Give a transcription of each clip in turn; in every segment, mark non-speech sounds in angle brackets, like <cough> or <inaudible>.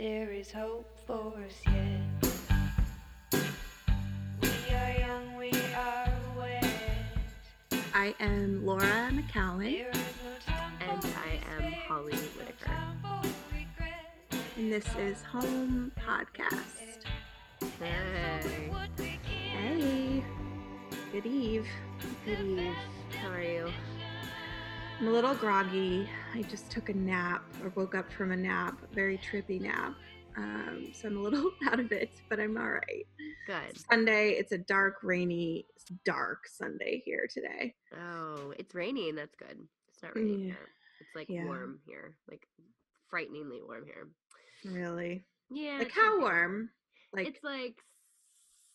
There is hope for us yet. We are young, we are wet. I am Laura McKowen, There is no time And I am Holly Whitaker. time for regret. and this is Home Podcast. Hey. Hey, good eve. Good eve. How are you? I'm a little groggy. I just took a nap or woke up from a nap, a very trippy nap. Um, so I'm a little <laughs> out of it, but I'm all right. Good. Sunday, it's a dark, rainy, dark Sunday here today. Oh, it's raining. That's good. It's not raining Yeah. here. It's like Yeah. warm here, like frighteningly warm here. Really? Yeah. Like how okay. warm? Like it's like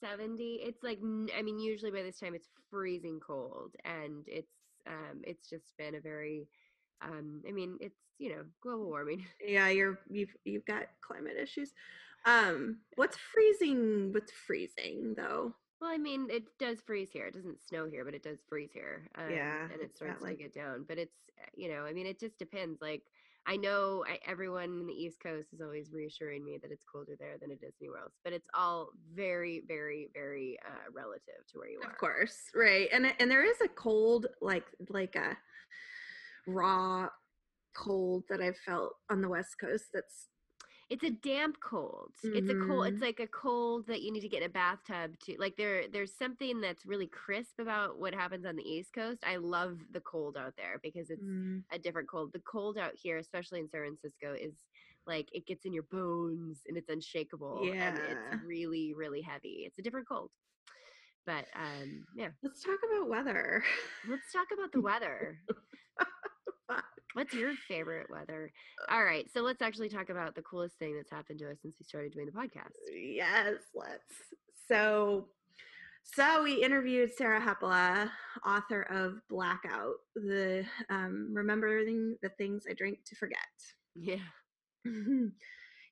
70 it's like I mean usually by this time it's freezing cold and it's um it's just been a very um i mean it's you know global warming <laughs> yeah, you're you've you've got climate issues. Um, what's freezing? What's freezing though? well i mean it does freeze here it doesn't snow here but it does freeze here um, Yeah, and it starts like- to get down but it's uh, you know i mean it just depends like i know I, everyone in the east coast is always reassuring me that it's colder there than it is anywhere else but it's all very very very uh, relative to where you are Of course, right. And and there is a cold, like like a raw cold that I've felt on the West Coast. That's it's a damp cold. It's a cold. It's like a cold that you need to get in a bathtub to. Like there, there's something that's really crisp about what happens on the East Coast. I love the cold out there because it's mm, a different cold. The cold out here, especially in San Francisco, is like it gets in your bones and it's unshakable. and Yeah. it's really, really heavy. It's a different cold. But um, yeah, let's talk about weather. let's talk about the weather. <laughs> <laughs> What's your favorite weather? All right, so let's actually talk about the coolest thing that's happened to us since we started doing the podcast. Yes, let's. So, so we interviewed Sarah Hepola, author of Blackout, the um, remembering the things I drink to forget. Yeah. <laughs>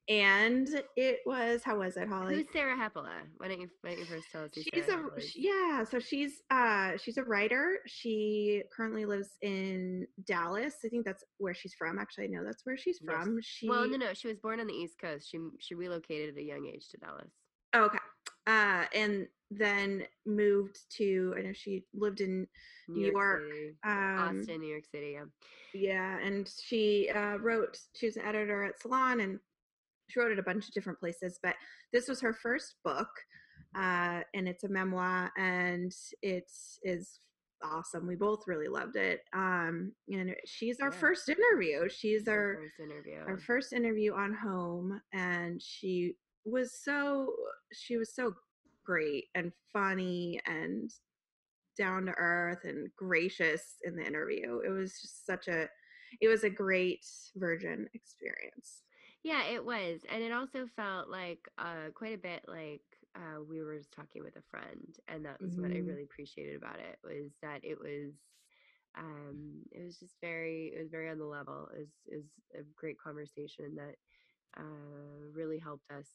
and it was how was it, Holly? Who's Sarah Hepola? Why don't you why don't you first tell us who she's Sarah a yeah so she's uh she's a writer she currently lives in dallas i think that's where she's from actually i know that's where she's Yes. from she Well, no, no. She was born on the East Coast. She she relocated at a young age to Dallas. oh, okay uh and then moved to i know she lived in New York, City, um Austin, New York City. Yeah. yeah and she uh wrote she was an editor at salon and she wrote it a bunch of different places but this was her first book uh and it's a memoir and it is awesome we both really loved it um and she's our Yeah. first interview she's our first interview. our first interview on home and she was so she was so great and funny and down to earth and gracious in the interview it was just such a it was a great virgin experience Yeah, it was, and it also felt like uh, quite a bit like uh, we were just talking with a friend, and that was what I Mhm. really appreciated about it was that it was, um, it was just very, it was very on the level. It was, it was a great conversation that uh, really helped us,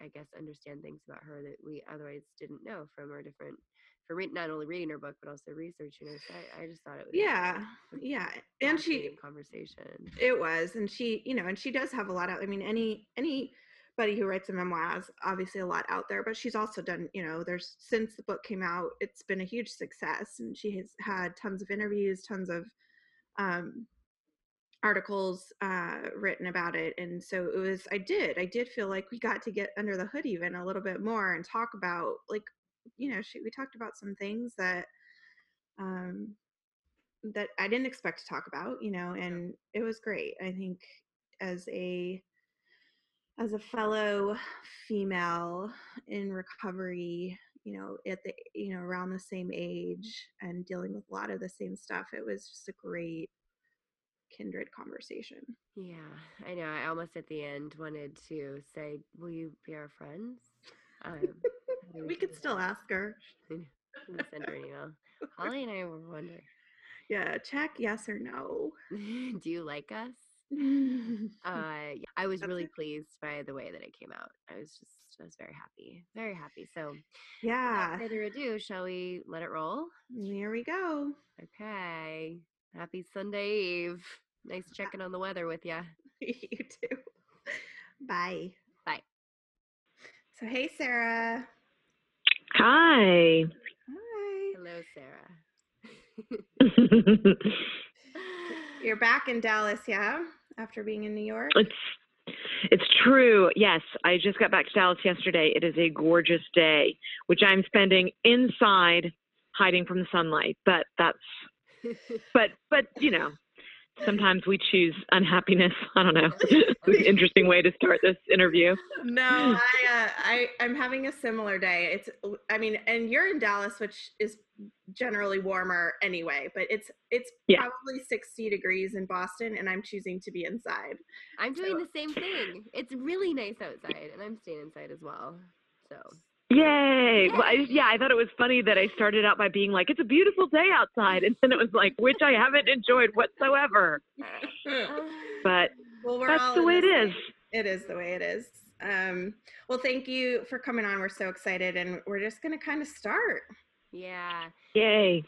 I guess, understand things about her that we otherwise didn't know from our different, read, not only reading her book but also researching her. So I, I just thought it was yeah yeah and she conversation. It was, and she, you know, and she does have a lot out. I mean, any anybody who writes a memoir has obviously a lot out there, but she's also done. You know, there's since the book came out, it's been a huge success, and she has had tons of interviews, tons of um, articles uh, written about it, and so it was. I did, I did feel like we got to get under the hood even a little bit more and talk about like, you know, she we talked about some things that. Um, that I didn't expect to talk about, you know, and it was great. I think as a as a fellow female in recovery, you know, at the you know, around the same age and dealing with a lot of the same stuff, it was just a great kindred conversation. Yeah, I know. I almost at the end wanted to say, "Will you be our friends?" Um, We could still ask her. I'm gonna <laughs> send her an email. Holly and I were wondering, Yeah, check yes or no. <laughs> do you like us? <laughs> Uh, yeah, I was That's really it. pleased by the way that it came out. I was just, I was very happy, very happy. So, yeah. without further ado, shall we let it roll? Here we go. Okay. Happy Sunday Eve. Nice checking on the weather with you. you too. Bye. Bye. So, hey, Sarah. Hi. Hi. Hello, Sarah. <laughs> <laughs> You're back in Dallas, yeah? After being in New York? it's it's true. Yes, I just got back to Dallas yesterday. It is a gorgeous day, which I'm spending inside, hiding from the sunlight. But that's <laughs> but but you know, sometimes we choose unhappiness. <laughs> I don't know. <laughs> Interesting way to start this interview. No, I, uh, I, I'm having a similar day. It's, I mean, and you're in Dallas, which is generally warmer anyway, but it's, it's Yeah. probably 60 degrees in Boston, and I'm choosing to be inside. I'm doing So- the same thing. It's really nice outside, and I'm staying inside as well. So Yay! Well, I, yeah, I thought it was funny that I started out by being like, "It's a beautiful day outside," and then it was like, which I haven't enjoyed whatsoever. <laughs> But well, we're that's all the way it this is. It is the way it is. Um, well, thank you for coming on. We're so excited, and we're just going to kind of start. yeah, Yay!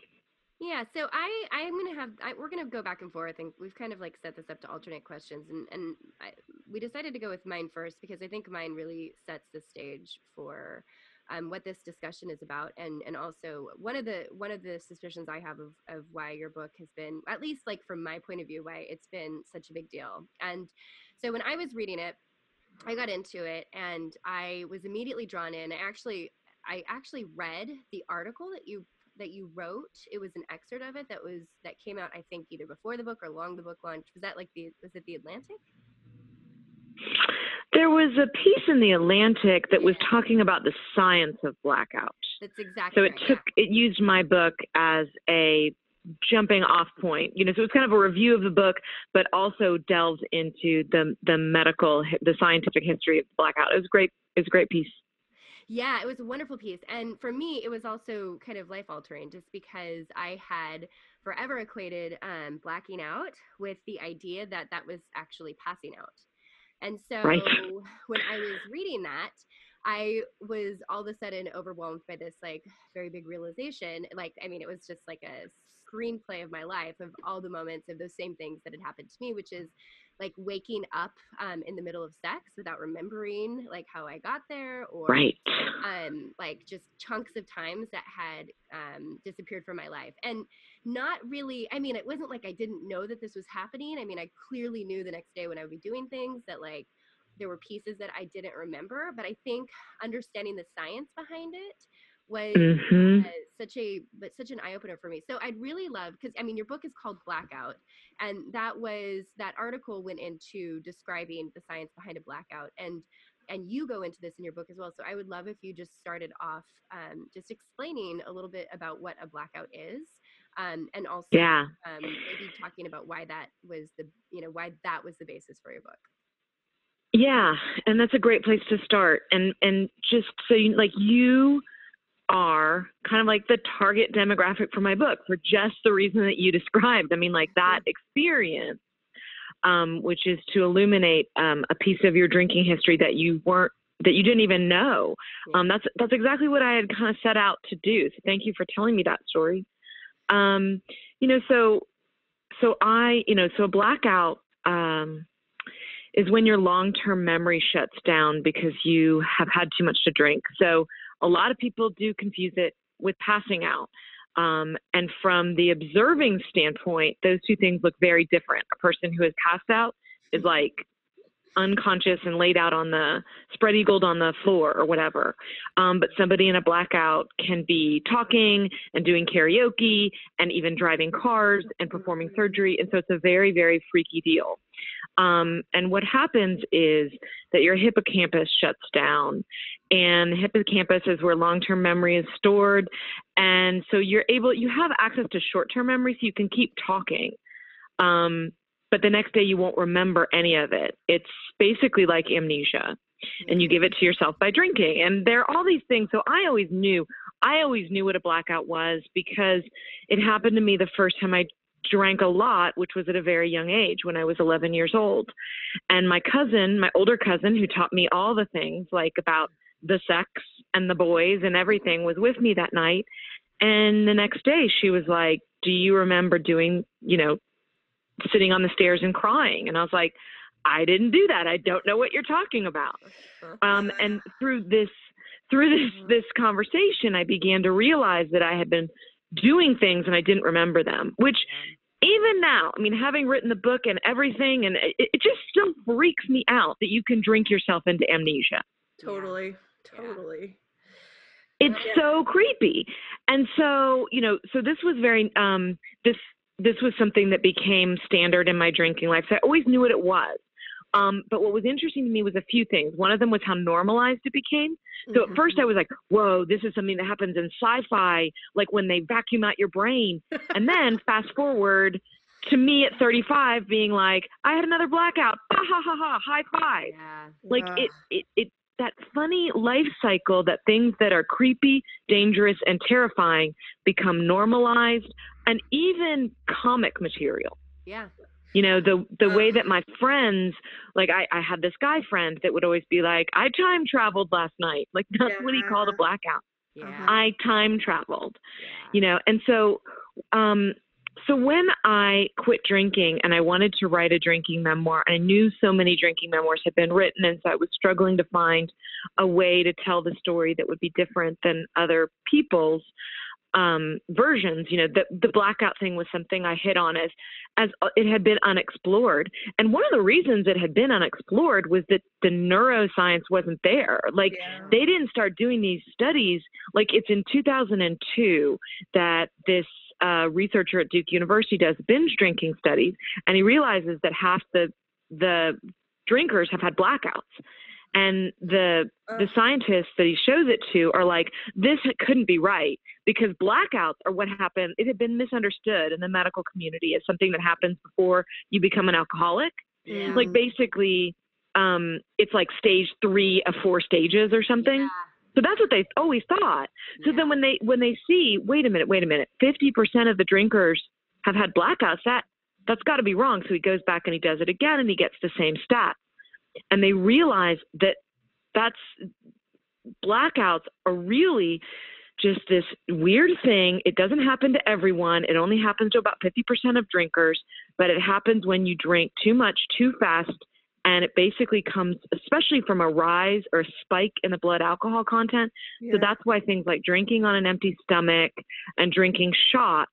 yeah. So I, I'm gonna have, I, we're gonna go back and forth, and we've kind of like set this up to alternate questions, and and I, we decided to go with mine first because I think mine really sets the stage for um, what this discussion is about, and and also one of the one of the suspicions I have of of why your book has been, at least like from my point of view, why it's been such a big deal. And so when I was reading it, I got into it, and I was immediately drawn in. I actually I actually read the article that you that you wrote. It was an excerpt of it that was that came out, I think, either before the book or along the book launch. Was that like the was it the Atlantic? There was a piece in the Atlantic that was talking about the science of blackout. That's exactly. So it right, took it used my book as a jumping off point. You know, so it was kind of a review of the book, but also delved into the the medical, the scientific history of blackout. It was great. It was a great piece. Yeah, it was a wonderful piece. And for me, it was also kind of life altering just because I had forever equated um, blacking out with the idea that that was actually passing out. And so Right. when I was reading that, I was all of a sudden overwhelmed by this like very big realization. Like, I mean, it was just like a screenplay of my life of all the moments of those same things that had happened to me, which is like waking up um, in the middle of sex without remembering like how I got there or Right. um, like just chunks of times that had um, disappeared from my life and not really i mean it wasn't like i didn't know that this was happening i mean i clearly knew the next day when i would be doing things that like there were pieces that i didn't remember but i think understanding the science behind it was hmm uh, such a but such an eye opener for me. So I'd really love because I mean your book is called Blackout, and that was that article went into describing the science behind a blackout, and and you go into this in your book as well. So I would love if you just started off um, just explaining a little bit about what a blackout is, um, and also Yeah. um, maybe talking about why that was the you know why that was the basis for your book. Yeah, and that's a great place to start. And and just so you like you are kind of like the target demographic for my book for just the reason that you <laughs> described. I mean, like that experience, um, which is to illuminate um, a piece of your drinking history that you weren't that you didn't even know. Um, that's that's exactly what I had kind of set out to do. So thank you for telling me that story. Um, you know, so so I, you know, so a blackout um, is when your long-term memory shuts down because you have had too much to drink. So a lot of people do confuse it with passing out. Um, and from the observing standpoint, those two things look very different. A person who has passed out is like unconscious and laid out on the spread eagled on the floor or whatever. Um, but somebody in a blackout can be talking and doing karaoke and even driving cars and performing surgery. And so it's a very, very freaky deal. Um, and what happens is that your hippocampus shuts down, and hippocampus is where long-term memory is stored. And so you're able, you have access to short-term memory, so you can keep talking. Um, but the next day you won't remember any of it. It's basically like amnesia, and you give it to yourself by drinking. And there are all these things. So I always knew, I always knew what a blackout was because it happened to me the first time I drank a lot, which was at a very young age when I was 11 years old. And my cousin, my older cousin, who taught me all the things like about the sex and the boys and everything, was with me that night. And the next day she was like, Do you remember doing, you know, sitting on the stairs and crying? And I was like, I didn't do that. I don't know what you're talking about. Um, and through this through this this conversation, I began to realize that I had been doing things and I didn't remember them, which even now, I mean, having written the book and everything, and it, it just still freaks me out that you can drink yourself into amnesia. Totally. Yeah. Totally. It's Yeah. so creepy. And so, you know, so this was very um this this was something that became standard in my drinking life. So I always knew what it was. Um, but what was interesting to me was a few things. One of them was how normalized it became. So Mm-hmm. at first I was like, whoa, this is something that happens in sci-fi, like when they vacuum out your brain. <laughs> And then fast forward to me at 35 being like, I had another blackout. <laughs> Ha ha ha ha, high five Yeah. like Ugh. it, it it that funny life cycle that things that are creepy dangerous and terrifying become normalized and even comic material Yeah. you know the the way that my friends like i i had this guy friend that would always be like i time traveled last night like <laughs> that's what he called a blackout Yeah. Uh-huh. i time traveled yeah. you know and so um so when i quit drinking and i wanted to write a drinking memoir i knew so many drinking memoirs had been written and so i was struggling to find a way to tell the story that would be different than other people's um, versions. You know the, the blackout thing was something i hit on as as uh, it had been unexplored. And one of the reasons it had been unexplored was that the neuroscience wasn't there. Like Yeah. they didn't start doing these studies. Like it's in 2002 that this uh, researcher at duke university does binge drinking studies and he realizes that half the the drinkers have had blackouts and the the scientists that he shows it to are like this couldn't be right because blackouts are what happened it had been misunderstood in the medical community as something that happens before you become an alcoholic Yeah. like basically um it's like stage three of four stages or something Yeah. So that's what they always thought so Yeah. then when they when they see wait a minute wait a minute 50% of the drinkers have had blackouts that that's got to be wrong so he goes back and he does it again and he gets the same stat and they realize that that's blackouts are really just this weird thing. It doesn't happen to everyone. It only happens to about 50% of drinkers, but it happens when you drink too much too fast. And it basically comes, especially from a rise or a spike in the blood alcohol content. So that's why things like drinking on an empty stomach and drinking shots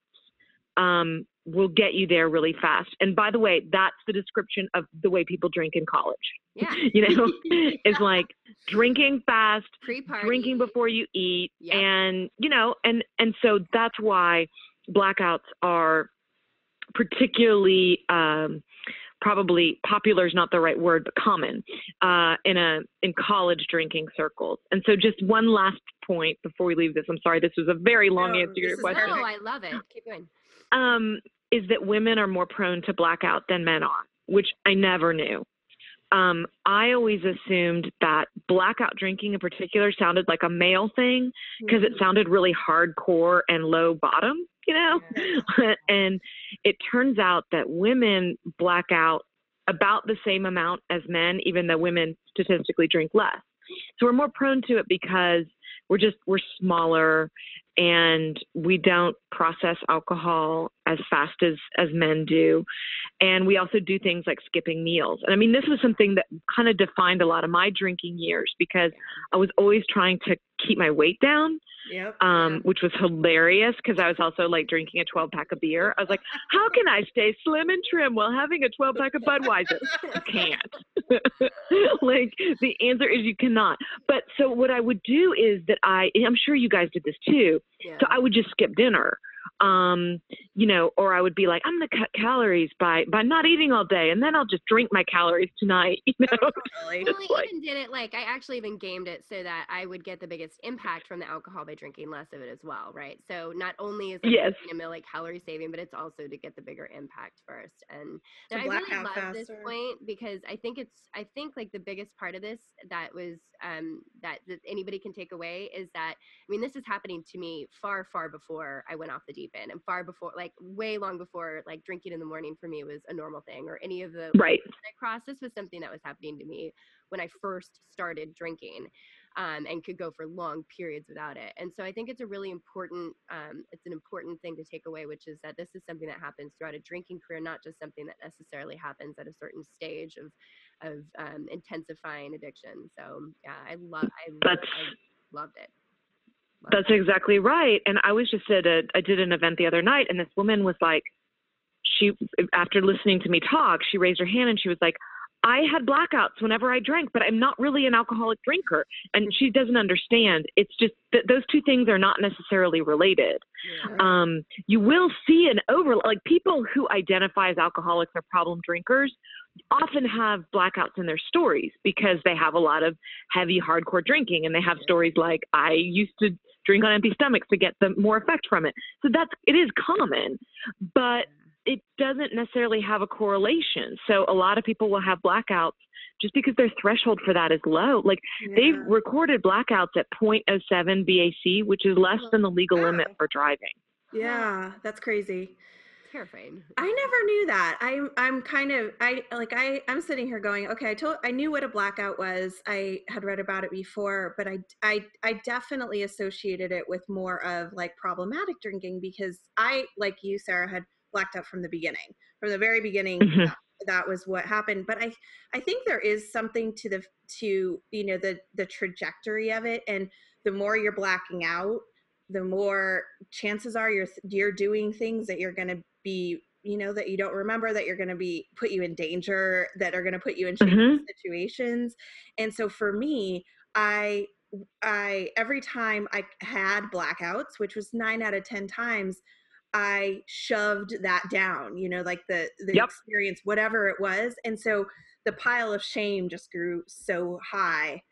um, will get you there really fast. And by the way, that's the description of the way people drink in college. Yeah. <laughs> You know, <laughs> it's like drinking fast, Pre-party. drinking before you eat Yep. and you know and and so that's why blackouts are particularly um probably popular is not the right word but common uh in a in college drinking circles and so just one last point before we leave this i'm sorry this was a very long No, answer to your question No, I love it. Keep going. um, is that women are more prone to blackout than men are, which I never knew. Um, I always assumed that blackout drinking in particular sounded like a male thing because it sounded really hardcore and low bottom, you know? <laughs> and it turns out that women black out about the same amount as men, even though women statistically drink less. So we're more prone to it because we're just we're smaller and we don't process alcohol as fast as as men do and we also do things like skipping meals and i mean this was something that kind of defined a lot of my drinking years because i was always trying to keep my weight down Yep. um, which was hilarious because I was also like drinking a 12 pack of beer. I was like, how can I stay slim and trim while having a 12 pack of Budweiser? You can't. <laughs> like the answer is you cannot. But so what I would do is that I, I'm sure you guys did this too. Yeah. So I would just skip dinner. Um, you know, or I would be like, I'm gonna cut calories by by not eating all day, and then I'll just drink my calories tonight. <laughs> You know, Oh, totally. Well, Just I like- even did it like I actually even gamed it so that I would get the biggest impact from the alcohol by drinking less of it as well, right? So not only is like Yes. a meal like calorie saving, but it's also to get the bigger impact first. And, To and I really black out love this point because I think it's I think like the biggest part of this that was um that, that anybody can take away is that I mean this is happening to me far far before I went off the deep in and far before like way long before like drinking in the morning for me was a normal thing or any of the Right. I crossed. This was something that was happening to me when I first started drinking um, and could go for long periods without it. And so I think it's a really important, um, it's an important thing to take away, which is that this is something that happens throughout a drinking career, not just something that necessarily happens at a certain stage of, of um, intensifying addiction. So yeah, I love, I, That's I loved it. That's exactly right. And I was just at a, I did an event the other night, and this woman was like, she, after listening to me talk, she raised her hand and she was like, I had blackouts whenever I drank, but I'm not really an alcoholic drinker. And she doesn't understand. It's just that those two things are not necessarily related. Yeah. Um, you will see an over, like people who identify as alcoholics or problem drinkers often have blackouts in their stories because they have a lot of heavy hardcore drinking and they have stories like i used to drink on empty stomachs to get the more effect from it. So that's it is common but it doesn't necessarily have a correlation. So a lot of people will have blackouts just because their threshold for that is low. Like they've recorded blackouts at 0.07 bac which is less oh, than the legal limit for driving. Yeah, that's crazy. Terrifying. I never knew that. I'm I'm kind of I like I I'm sitting here going, okay, I told I knew what a blackout was. I had read about it before, but I I I definitely associated it with more of like problematic drinking because I like you Sarah had blacked out from the beginning. From the very beginning Mhm. that, that was what happened, but I I think there is something to the to you know the the trajectory of it and the more you're blacking out, the more chances are you're you're doing things that you're going to be you know that you don't remember that you're going to be put you in danger that are going to put you in Mhm. situations and so for me i i every time i had blackouts which was 9 out of 10 times i shoved that down you know like the the Yep. experience whatever it was and so the pile of shame just grew so high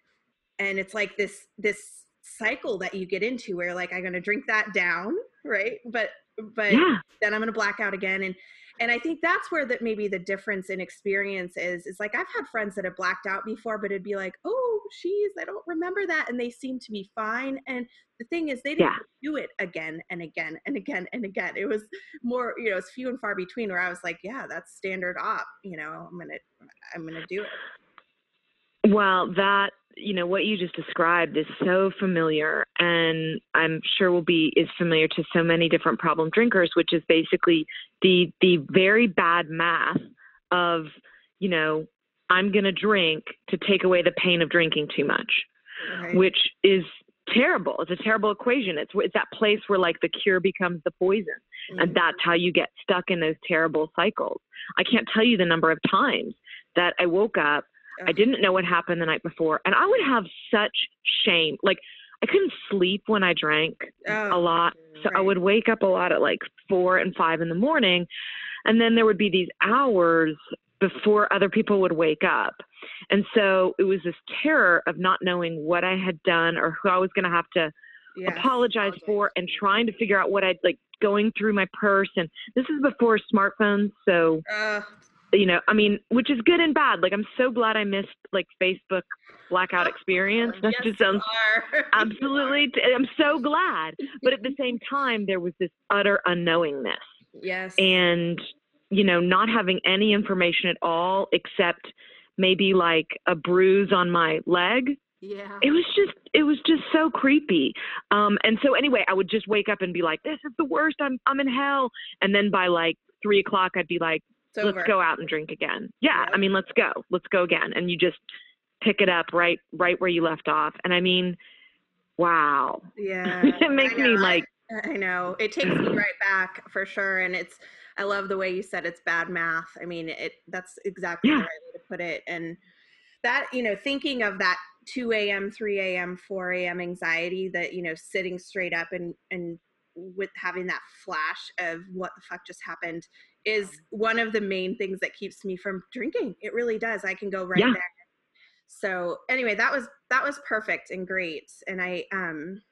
and it's like this this cycle that you get into where like i'm going to drink that down right but but yeah. then i'm going to black out again and and i think that's where that maybe the difference in experience is is like i've had friends that have blacked out before but it'd be like oh she's i don't remember that and they seem to be fine and the thing is they didn't Yeah. do it again and again and again and again. It was more you know it's few and far between where i was like yeah that's standard op you know i'm gonna i'm gonna do it. Well, that you know what you just described is so familiar, and I'm sure will be is familiar to so many different problem drinkers, which is basically the the very bad math of you know I'm going to drink to take away the pain of drinking too much, right? which is terrible. It's a terrible equation. It's it's that place where like the cure becomes the poison and Mhm. that's how you get stuck in those terrible cycles. I can't tell you the number of times that I woke up, I didn't know what happened the night before, and I would have such shame. Like I couldn't sleep when I drank a Oh, lot, so I would wake up a lot at like four and five in the morning, and then there would be these hours before other people would wake up. And so it was this terror of not knowing what I had done or who I was going to have to Yes. apologize for and trying to figure out what I'd like going through my purse and this is before smartphones so Ugh. You know I mean which is good and bad. Like I'm so glad I missed like Facebook blackout <laughs> experience. That Yes, just sounds are. <laughs> You are. absolutely t- I'm so glad. But at the same time there was this utter unknowingness. Yes. And you know not having any information at all except maybe like a bruise on my leg. Yeah. it was just it was just so creepy. Um and so anyway i would just wake up and be like this is the worst. I'm i'm in hell. And then by like three o'clock i'd be like It's let's go out and drink again yeah i mean let's go let's go again and you just pick it up right right where you left off and i mean wow Yeah. <laughs> it makes me like I know. It takes me right back for sure. And it's I love the way you said it's bad math. I mean it that's exactly Yeah. the right way to put it. And that, you know, thinking of that 2 a.m., 3 a.m., 4 a.m. anxiety that, you know, sitting straight up and and with having that flash of what the fuck just happened is one of the main things that keeps me from drinking. It really does. I can go right Yeah. there. So anyway, that was that was perfect and great. And I um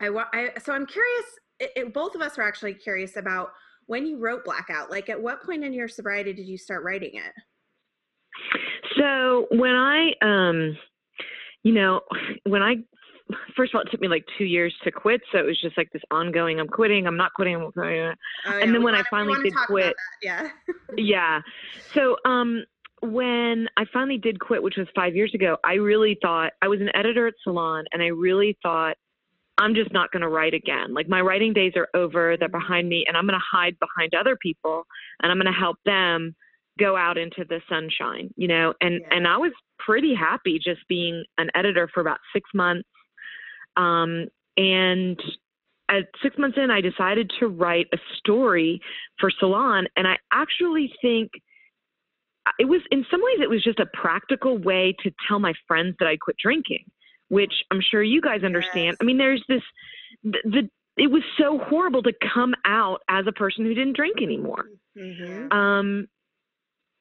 I, wa- I so I'm curious. It, it, both of us are actually curious about when you wrote Blackout. Like, at what point in your sobriety did you start writing it? So when I, um, you know, <sighs> when I first of all, it took me like two years to quit, so it was just like this ongoing. I'm quitting. I'm not quitting. I'm quitting. Oh, And then we when I wanna- finally did quit- yeah. <laughs> yeah. So um when I finally did quit, which was five years ago, I really thought I was an editor at Salon and I really thought I'm just not gonna write again. Like my writing days are over, they're behind me, and I'm gonna hide behind other people and I'm gonna help them go out into the sunshine, you know, and Yeah. and I was pretty happy just being an editor for about six months. Um and at six months in, I decided to write a story for Salon, and I actually think it was in some ways it was just a practical way to tell my friends that I quit drinking, which I'm sure you guys understand. Yes. I mean, there's this the, the it was so horrible to come out as a person who didn't drink anymore. Mhm. Um,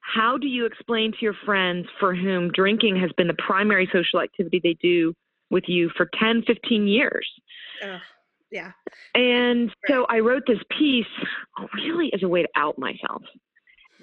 how do you explain to your friends for whom drinking has been the primary social activity they do with you for 10, 15 years? Ugh, yeah. And so I wrote this piece really as a way to out myself.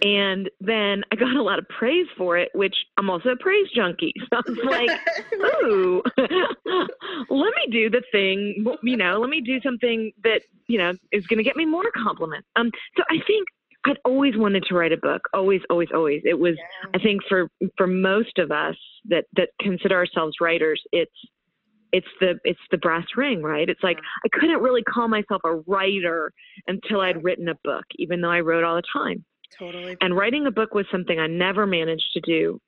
And then I got a lot of praise for it, which I'm also a praise junkie. <laughs> So I was like, <laughs> ooh, <laughs> let me do the thing, you know, let me do something that, you know, is going to get me more compliments. Um, so I think I'd always wanted to write a book, always, always, always. It was, Yeah. I think for, for most of us that, that consider ourselves writers, it's, it's the, it's the brass ring, right? It's like, I couldn't really call myself a writer until I'd written a book, even though I wrote all the time. totally. And writing a book was something I never managed to do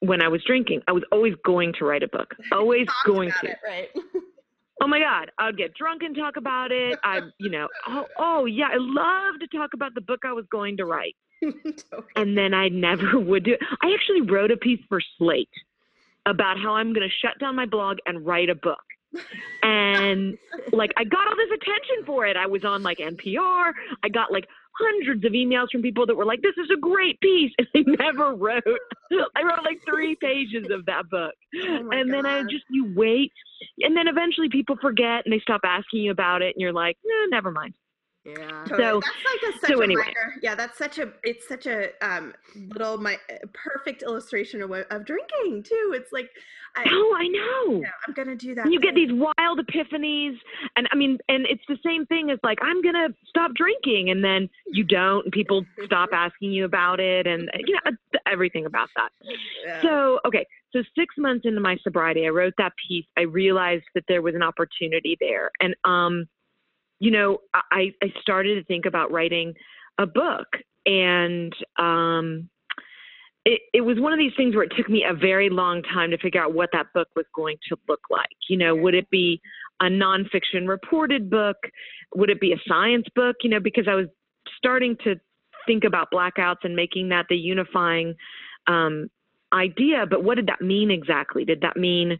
when I was drinking. I was always going to write a book, <laughs> always going to. it, right. <laughs> Oh my God, I would get drunk and talk about it. I, you know, oh, oh yeah, I love to talk about the book I was going to write. <laughs> And then I never <laughs> would do it. I actually wrote a piece for Slate about how I'm going to shut down my blog and write a book. <laughs> And like I got all this attention for it. I was on like NPR. I got like hundreds of emails from people that were like, "This is a great piece," and I <laughs> never wrote. I wrote like three pages of that book, Oh my and then I just you wait, and then eventually people forget and they stop asking you about it, and you're like, "No, never mind." Yeah. Totally. So- that's like a such so a anyway. minor, yeah that's such a it's such a um little my perfect illustration of of drinking too it's like I, Oh, I know. you know, i'm gonna do that you get these wild epiphanies and i mean and it's the same thing as like i'm gonna stop drinking and then you don't and people stop <laughs> asking you about it and you know everything about that Yeah. so okay so six months into my sobriety i wrote that piece i realized that there was an opportunity there and um you know i i started to think about writing a book and um it, it was one of these things where it took me a very long time to figure out what that book was going to look like. You know, would it be a nonfiction reported book? Would it be a science book? You know, because I was starting to think about blackouts and making that the unifying um, idea. But what did that mean exactly? Did that mean,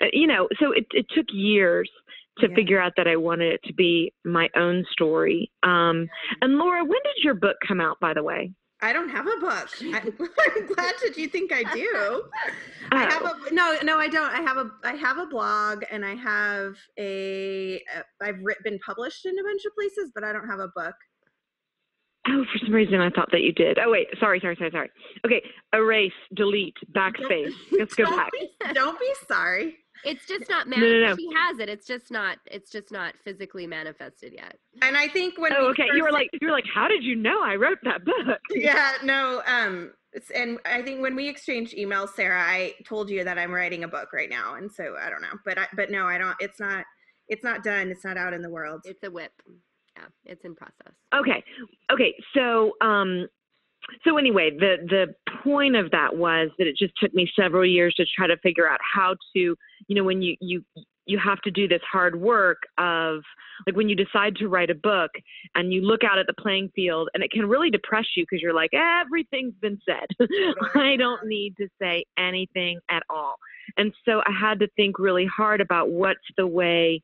uh, you know, so it, it took years to Yeah. figure out that I wanted it to be my own story. Um, and Laura, when did your book come out, by the way? I don't have a book. I, <laughs> I'm glad that you think I do. <laughs> I oh. have Oh. a no, no, I don't. I have a I have a blog and I have a I've writ, been published in a bunch of places, but I don't have a book. Oh, for some reason I thought that you did. Oh wait, sorry, sorry, sorry, sorry. Okay, erase, delete, backspace. Let's go back. Be, don't be sorry. It's just not No, no, no. manifested. She has it. It's just not. It's just not physically manifested yet. And I think when Oh, we okay. You were like, you were like, how did you know I wrote that book? <laughs> yeah, no, um, and I think when we exchanged emails, Sarah, I told you that I'm writing a book right now, and so I don't know, but I, but no, I don't. It's not. It's not done. It's not out in the world. It's a whip. Yeah, it's in process. Okay, okay. So, um, so anyway, the the point of that was that it just took me several years to try to figure out how to, you know, when you you you have to do this hard work of like when you decide to write a book and you look out at the playing field and it can really depress you because you're like everything's been said. <laughs> I don't need to say anything at all. And so i had to think really hard about what's the way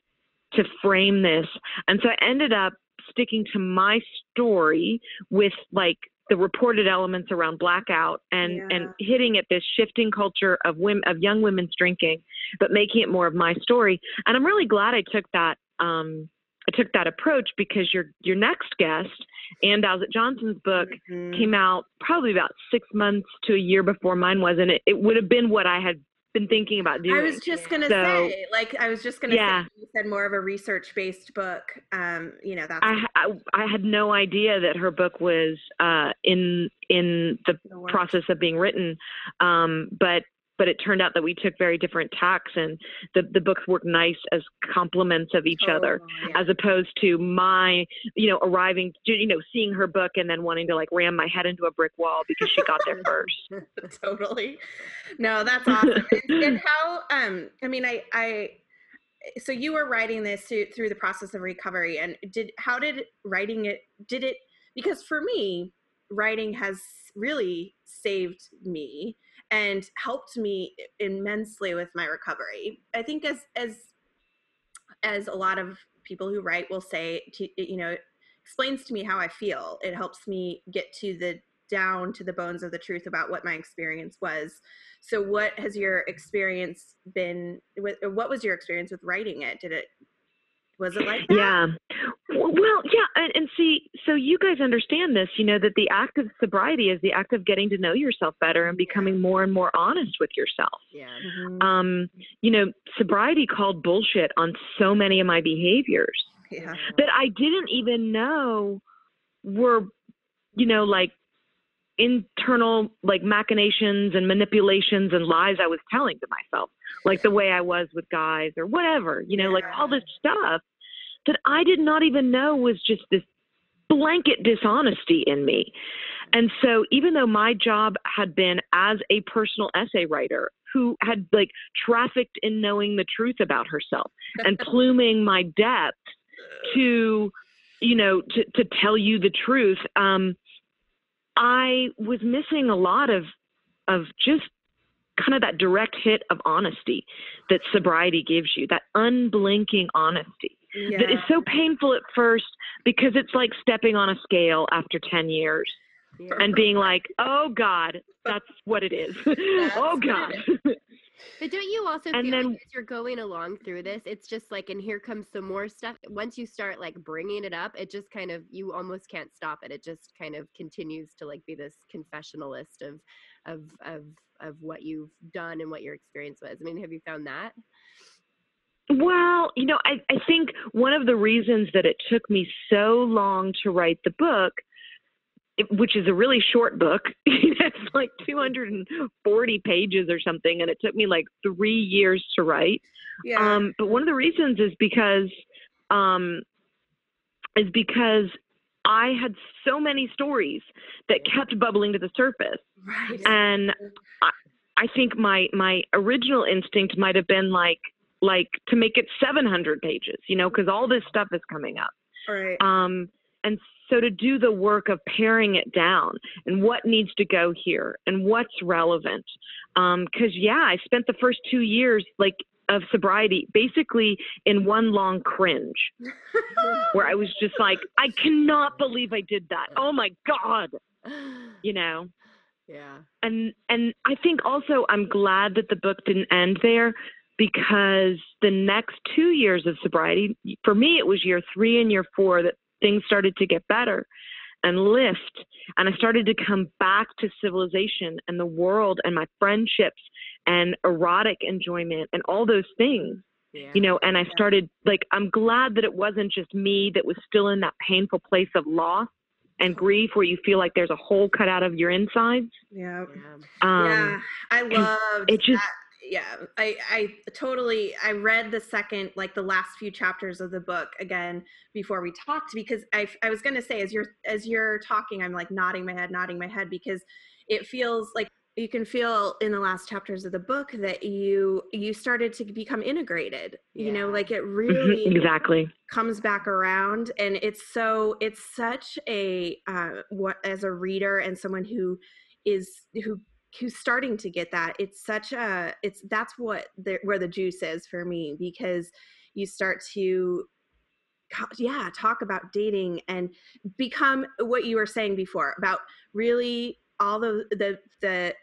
to frame this. And so i ended up sticking to my story with like the reported elements around blackout and and hitting at this shifting culture of women of young women's drinking but making it more of my story and i'm really glad i took that um i took that approach because your your next guest ann dowsett johnson's book Mhm. came out probably about six months to a year before mine was and it, it would have been what i had been thinking about doing. I was just gonna So- say, like, I was just gonna Yeah. say, you said more of a research-based book. Um, you know, that's I, I I had no idea that her book was uh, in in the the process of being written, um, but but it turned out that we took very different tacks, and the the books work nice as complements of each other, Totally. as opposed to my you know arriving you know seeing her book and then wanting to like ram my head into a brick wall because she got there first. <laughs> <laughs> totally. No, that's awesome. and, and how? Um, I mean, I, I. So you were writing this through, through the process of recovery, and did how did writing it? Did it? Because for me, writing has really saved me and helped me immensely with my recovery. I think as as as a lot of people who write will say, to, you know, it explains to me how I feel. It helps me get to the down to the bones of the truth about what my experience was. So, what has your experience been? What was your experience with writing it? Did it was it like that? Yeah. Well, yeah, and, and see, so you guys understand this, you know, that the act of sobriety is the act of getting to know yourself better and becoming more and more honest with yourself. Yeah. Mhm. Um, you know, sobriety called bullshit on so many of my behaviors yeah. that I didn't even know were, you know, like internal like machinations and manipulations and lies I was telling to myself, like the way I was with guys or whatever, you know, like all this stuff that I did not even know was just this blanket dishonesty in me. And so even though my job had been as a personal essay writer who had like trafficked in knowing the truth about herself and <laughs> pluming my depth to you know to to tell you the truth um i was missing a lot of of just kind of that direct hit of honesty that sobriety gives you that unblinking honesty yeah. that is so painful at first because it's like stepping on a scale after 10 years Yeah. and being like oh god that's what it is <laughs> oh god But don't you also And feel then- like as you're going along through this, it's just like, and here comes some more stuff. Once you start like bringing it up, it just kind of you almost can't stop it. It just kind of continues to like be this confessionalist of, of, of, of what you've done and what your experience was. I mean, have you found that? Well, you know, I, I think one of the reasons that it took me so long to write the book, it, which is a really short book, <laughs> it's like 240 pages or something, and it took me like three years to write. yeah. Um, but one of the reasons is because, um, is because I had so many stories that kept bubbling to the surface right. and I, I think my my original instinct might have been like like to make it 700 pages you know because all this stuff is coming up right. um and so to do the work of paring it down and what needs to go here and what's relevant. Um because yeah i spent the first two years like of sobriety basically in one long cringe. <laughs> Where i was just like i cannot believe i did that. Oh my god. You know? Yeah. and and I think also I'm glad that the book didn't end there because the next two years of sobriety for me it was year 3 and year 4 that things started to get better and lift and I started to come back to civilization and the world and my friendships and erotic enjoyment and all those things Yeah. you know and I started like I'm glad that it wasn't just me that was still in that painful place of loss and grief where you feel like there's a hole cut out of your insides yeah. yeah. um yeah. I loved it just- that. Yeah, I I totally I read the second like the last few chapters of the book again before we talked because I I was going to say as you're as you're talking I'm like nodding my head nodding my head because it feels like you can feel in the last chapters of the book that you you started to become integrated you know like it mhm, really exactly. comes back around and it's so it's such a uh what as a reader and someone who is who who's starting to get that it's such a it's that's what the, where the juice is for me because you start to yeah talk about dating and become what you were saying before about really all the the the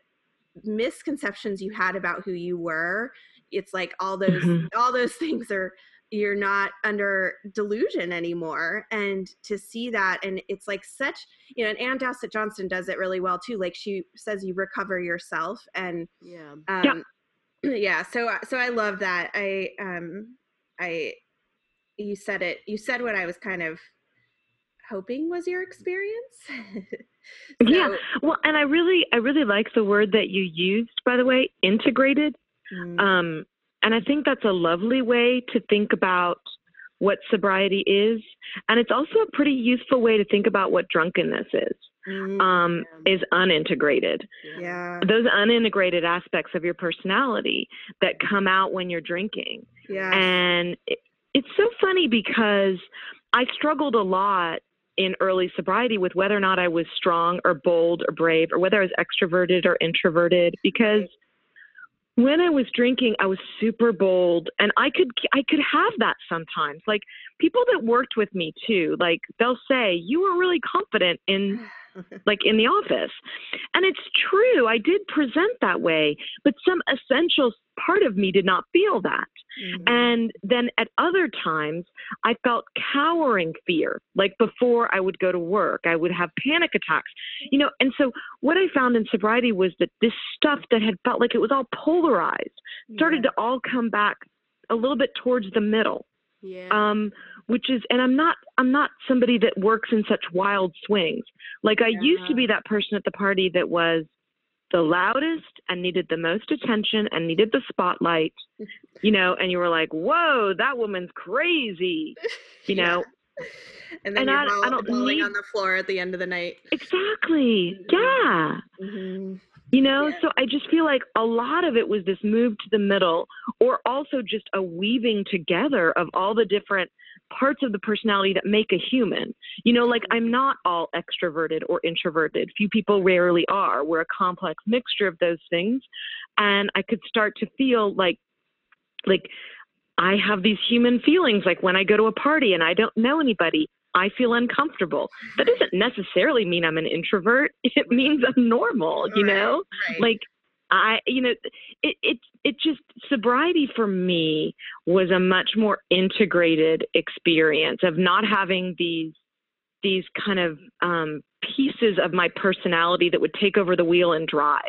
misconceptions you had about who you were it's like all those Mhm. all those <laughs> things are you're not under delusion anymore and to see that and it's like such you know and ann Dowsett Johnson does it really well too like she says you recover yourself and Yeah. um Yeah. <clears throat> yeah so uh, so i love that i um i you said it you said what i was kind of hoping was your experience <laughs> Yeah. Well, and I really, I really like the word that you used, by the way, integrated. Mm, Um, and I think that's a lovely way to think about what sobriety is. And it's also a pretty useful way to think about what drunkenness is. mm, Um, is unintegrated. yeah Those unintegrated aspects of your personality that come out when you're drinking. yeah And it, it's so funny because I struggled a lot in early sobriety with whether or not I was strong or bold or brave or whether I was extroverted or introverted because when I was drinking I was super bold and I could I could have that sometimes. Like people that worked with me too like they'll say you were really confident in like in the office. And it's true, I did present that way, but some essential part of me did not feel that. Mhm. And then at other times, I felt cowering fear. Like before I would go to work, I would have panic attacks. You know, and so what I found in sobriety was that this stuff that had felt like it was all polarized started to all come back a little bit towards the middle Yeah. um, which is and i'm not i'm not somebody that works in such wild swings. Like i used to be that person at the party that was the loudest and needed the most attention and needed the spotlight you know and you were like whoa that woman's crazy <laughs> you Yeah. know? <laughs> And then and you're I- I don't bawling need- on the floor at the end of the night. Exactly. Yeah. Mhm. You know, Yeah. so I just feel like a lot of it was this move to the middle, or also just a weaving together of all the different parts of the personality that make a human. You know, like I'm not all extroverted or introverted. Few people rarely are. We're a complex mixture of those things. And I could start to feel like, like, I have these human feelings like when I go to a party and I don't know anybody, I feel uncomfortable. That doesn't necessarily mean I'm an introvert. <laughs> It means I'm normal, you Right, know? right. Like I you know it it it just sobriety for me was a much more integrated experience of not having these these kind of um pieces of my personality that would take over the wheel and drive.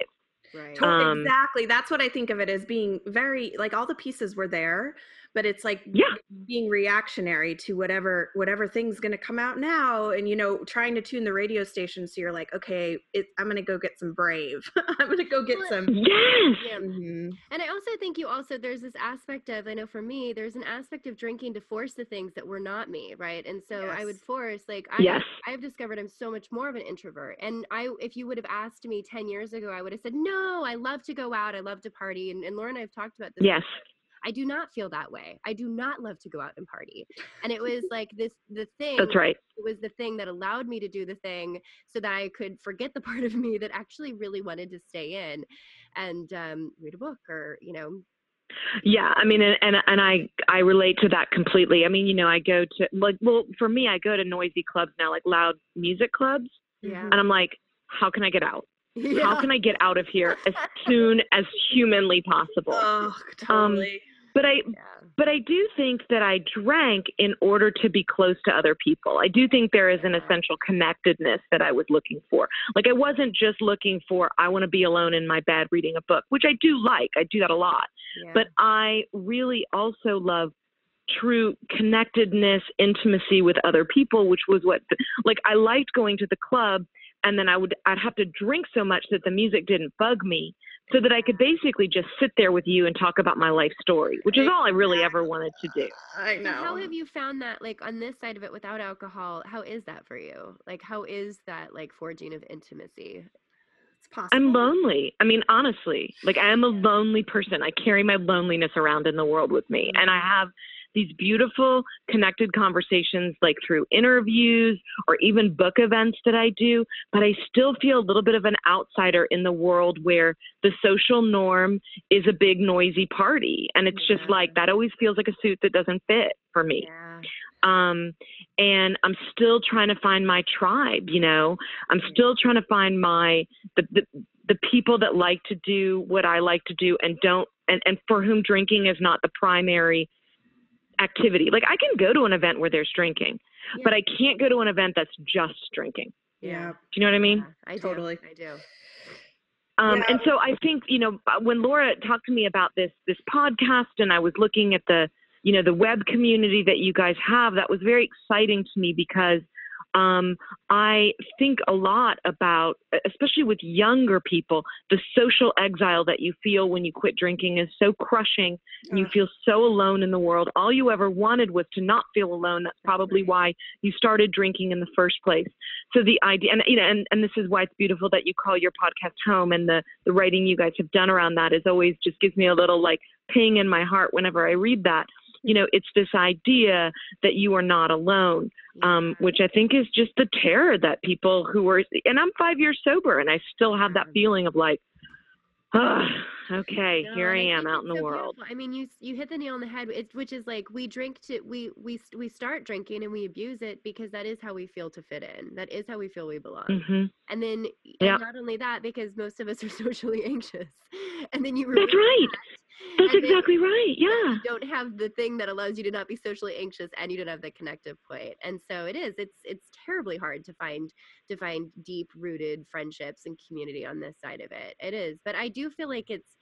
right. Um, exactly. That's what I think of it as being very like all the pieces were there, but it's like Yeah. being reactionary to whatever whatever thing's going to come out now and you know trying to tune the radio station so you're like okay it, i'm going to go get some brave <laughs> i'm going to go get some Yes. Yeah. Mhm. And I also think you also there's this aspect of I know for me there's an aspect of drinking to force the things that were not me, right? And so I would force like I Yes. I've discovered I'm so much more of an introvert. And I if you would have asked me 10 years ago, I would have said, "No, I love to go out. I love to party." And and Laura and I have talked about this. Yes. I do not feel that way. I do not love to go out and party. And it was <laughs> like this the thing That's right. it was the thing that allowed me to do the thing so that I could forget the part of me that actually really wanted to stay in and um, read a book or, you know, Yeah, I mean, and, and and I I relate to that completely. I mean, you know, I go to like, well, for me, I go to noisy clubs now, like loud music clubs, yeah. and I'm like, how can I get out? <laughs> yeah. How can I get out of here as soon as humanly <laughs> possible? oh Um, totally But I yeah. but I do think that I drank in order to be close to other people. I do think there is an essential connectedness that I was looking for. Like I wasn't just looking for I want to be alone in my bed reading a book, which I do like. I do that a lot. yeah. But I really also love true connectedness, intimacy with other people, which was what like I liked going to the club and then I would I'd have to drink so much that the music didn't bug me so that I could basically just sit there with you and talk about my life story, which is all I really ever wanted to do. i So know how have you found that like on this side of it without alcohol? How is that for you? Like how is that like forging of intimacy? it's possible I'm lonely. I mean, honestly, like I am a lonely person. I carry my loneliness around in the world with me. And I mm-hmm. have these beautiful connected conversations like through interviews or even book events that I do, but I still feel a little bit of an outsider in the world where the social norm is a big noisy party and it's just like that always feels like a suit that doesn't fit for me Yeah. um, and I'm still trying to find my tribe. You know, I'm still trying to find my the, the the people that like to do what I like to do and don't and and for whom drinking is not the primary activity. Like I can go to an event where there's drinking, but I can't go to an event that's just drinking. yeah Do you know what I mean? Yeah, I do. Totally. I do. Um, Yeah. And so I think you know uh, when Laura talked to me about this this podcast, and I was looking at the you know the web community that you guys have, that was very exciting to me because um, I think a lot about, especially with younger people, the social exile that you feel when you quit drinking is so crushing. And you feel so alone in the world. All you ever wanted was to not feel alone. That's probably why you started drinking in the first place. So the idea, and you know, and, and this is why it's beautiful that you call your podcast home, and the the writing you guys have done around that is always just gives me a little like ping in my heart whenever I read that. You know, it's this idea that you are not alone um, which I think is just the terror that people who are, and I'm five years sober, and I still have that feeling of like, oh, okay, No, here I and am out in the so world. beautiful. I mean, you you hit the nail on the head. Which is like we drink to we we we start drinking and we abuse it because that is how we feel to fit in. That is how we feel we belong. hmm And then Yeah. and not only that, because most of us are <laughs> socially anxious, and then you That's right. that, That's and then- exactly right. Yeah. you don't have the thing that allows you to not be socially anxious and you don't have the connective point and so it is it's it's terribly hard to find to find deep rooted friendships and community on this side of it it is but i do feel like it's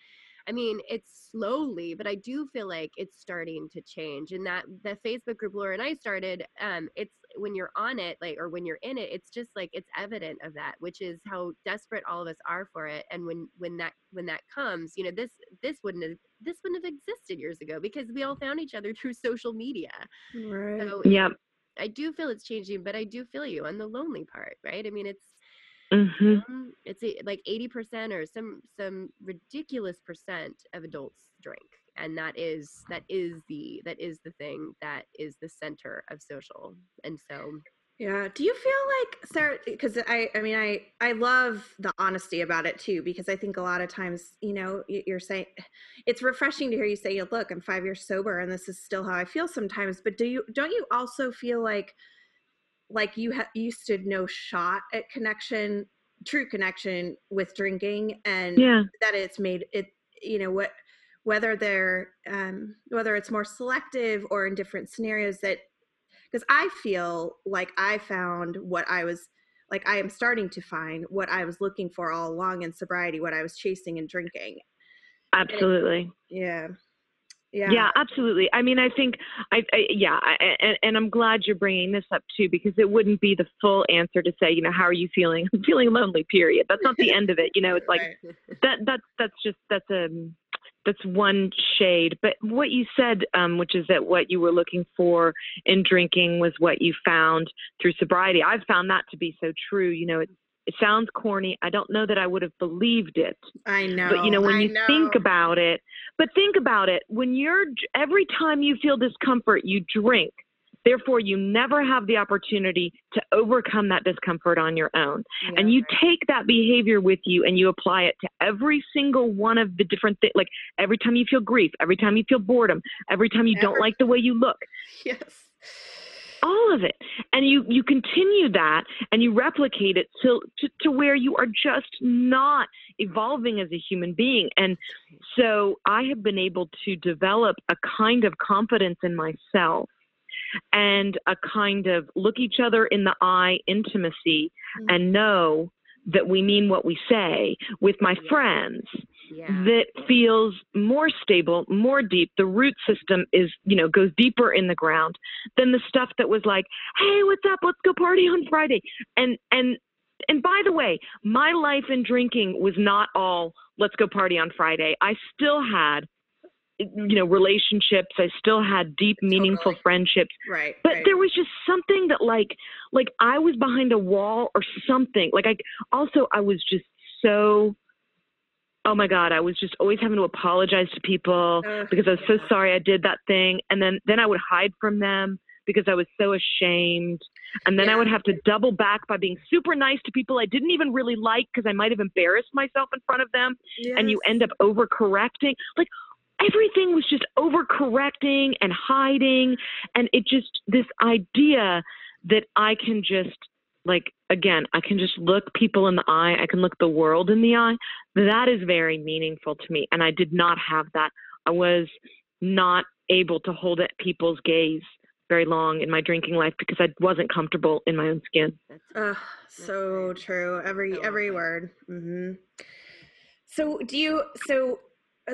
I mean, it's slowly, but I do feel like it's starting to change. And that the Facebook group Laura and I started, um, it's when you're on it, like, or when you're in it, it's just like it's evident of that, which is how desperate all of us are for it. And when when that when that comes, you know, this this wouldn't have this wouldn't have existed years ago because we all found each other <laughs> through social media. Right. So Yeah. I do feel it's changing, but I do feel you on the lonely part, right? I mean, it's hmm um, it's like 80% or some some ridiculous percent of adults drink and that is that is the that is the thing that is the center of social and so Yeah. Do you feel like Sarah? Because I, I mean, I, I love the honesty about it too. Because I think a lot of times, you know, you're saying it's refreshing to hear you say, "Look, I'm five years sober, and this is still how I feel sometimes." But do you, don't you also feel like, like you ha- you stood no shot at connection, true connection with drinking, and Yeah. that it's made it, you know, what whether they're um, whether it's more selective or in different scenarios that because I feel like I found what I was like I am starting to find what I was looking for all along in sobriety, what I was chasing and drinking. Absolutely. Yeah. Yeah. Yeah, absolutely. I mean, I think, I, I yeah, I, and, and I'm glad you're bringing this up too, because it wouldn't be the full answer to say, you know, how are you feeling? <laughs> I'm feeling lonely. Period. That's not the end of it. You know, it's like Right. that. That's that's just that's a that's one shade. But what you said, um, which is that what you were looking for in drinking was what you found through sobriety. I've found that to be so true. You know, it it sounds corny. I don't know that I would have believed it I know. but you know when I you think about it but think about it when you're every time you feel discomfort you drink therefore you never have the opportunity to overcome that discomfort on your own. And you take that behavior with you and you apply it to every single one of the different things like every time you feel grief every time you feel boredom every time you don't like the way you look. Yes. all of it. And you you continue that and you replicate it till to, to where you are just not evolving as a human being. And so i have been able to develop a kind of confidence in myself and a kind of look each other in the eye intimacy Mm. and know that we mean what we say with my Yeah. friends yeah that feels more stable, more deep. The root system is, you know, goes deeper in the ground than the stuff that was like, "Hey, what's up? Let's go party on Friday." And and and by the way, my life in drinking was not all let's go party on Friday. I still had you know, relationships. I still had deep meaningful Totally. friendships Right. but right. there was just something that like like i was behind a wall or something like i also i was just so oh my god i was just always having to apologize to people Ugh, because i was so sorry i did that thing and then then i would hide from them because i was so ashamed and then i would have to double back by being super nice to people i didn't even really like because i might have embarrassed myself in front of them and you end up overcorrecting. Like everything was just overcorrecting and hiding. And it just, this idea that I can just, like, again, I can just look people in the eye, I can look the world in the eye, that is very meaningful to me. And I did not have that. I was not able to hold at people's gaze very long in my drinking life because I wasn't comfortable in my own skin. that's Ugh, so true. Every every okay. word. hmm So do you? So uh,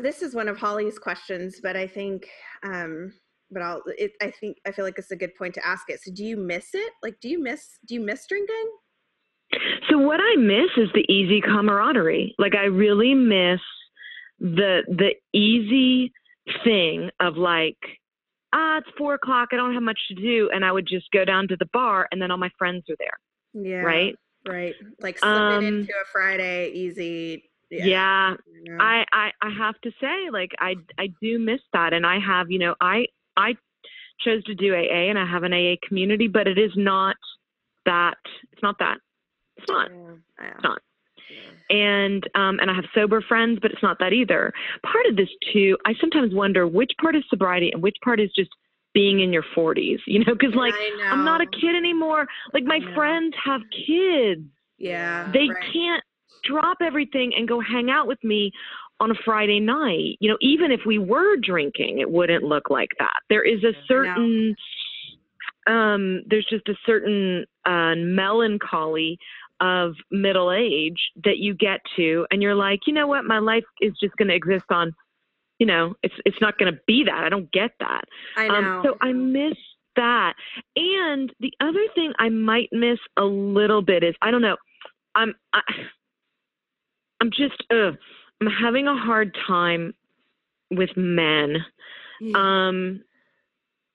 this is one of Holly's questions, but I think, um, but I'll. It, I think I feel like it's a good point to ask it. So do you miss it? Like, do you miss? Do you miss drinking? So what I miss is the easy camaraderie. Like I really miss the the easy thing of like, ah, it's four o'clock. I don't have much to do, and I would just go down to the bar, and then all my friends are there. Yeah. Right. Right. Like slip Um, it into a Friday, easy. Yeah. know. I, I I have to say, like I I do miss that, and I have, you know, I I chose to do AA, and I have an AA community, but it is not that. It's not that. It's not. Yeah. not. And um, and I have sober friends, but it's not that either. Part of this too, I sometimes wonder which part is sobriety and which part is just being in your 40s. You know, because like I I'm not a kid anymore. Like my friends have kids. Yeah. They right. can't drop everything and go hang out with me on a Friday night. You know, even if we were drinking, it wouldn't look like that. There is a certain um there's just a certain uh melancholy of middle age that you get to and you're like, you know what, my life is just gonna exist on you know, it's it's not gonna be that. I don't get that. I know. Um, so I miss that. And the other thing I might miss a little bit is I don't know. I'm I, I'm just uh, I'm having a hard time with men. Um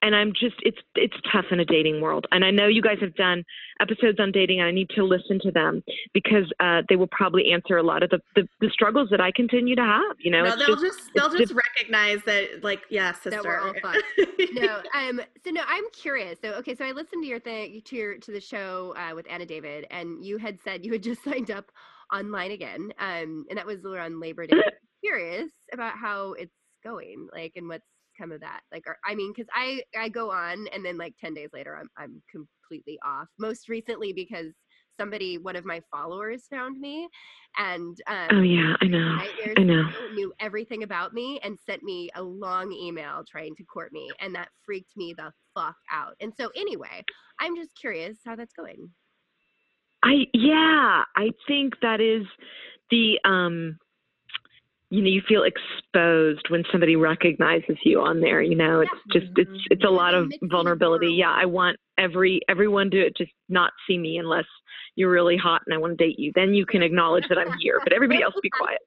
and I'm just it's it's tough in a dating world. And I know you guys have done episodes on dating and I need to listen to them because uh, they will probably answer a lot of the, the, the struggles that I continue to have. You know, no, they'll just, just, they'll it's just recognize that, like, yeah, sister. That we're all fucked. <laughs> no um so no i'm curious so okay so i listened to your thing to your to the show uh, with anna david and you had said you had just <laughs> signed up online again um and that was around labor day <laughs> curious about how it's going like and what's come of that like or, i mean because i i go on and then like 10 days later i'm i'm completely off most recently because somebody one of my followers found me and um Oh yeah, I know. I know. Knew everything about me and sent me a long email trying to court me, and that freaked me the fuck out. And so, anyway, I'm just curious how that's going. I yeah, I think that is the um you know, you feel exposed when somebody recognizes you on there, you know. It's just it's it's a lot of vulnerability. Yeah, I want every everyone to just not see me unless you're really hot and I want to date you. Then you can acknowledge that I'm here, but everybody else be quiet.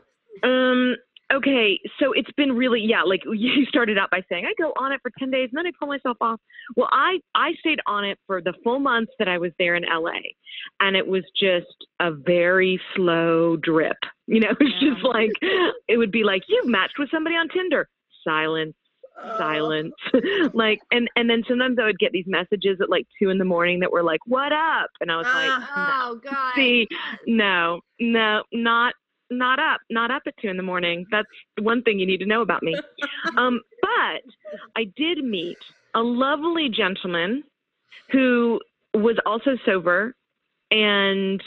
<laughs> Um okay, so it's been really yeah, like <laughs> you started out by saying I go on it for 10 days and then I pull myself off. Well, I I stayed on it for the full months that I was there in LA. And it was just a very slow drip. <laughs> You know, it was just like it would be like you've matched with somebody on Tinder. Silence, Oh. silence. <laughs> like and and then sometimes I would get these messages at like 2 in the morning that were like, "What up?" And I was like, Ah. Oh God. See, no, no, not not up, not up at two in the morning. That's one thing you need to know about me. <laughs> um, but I did meet a lovely gentleman who was also sober, and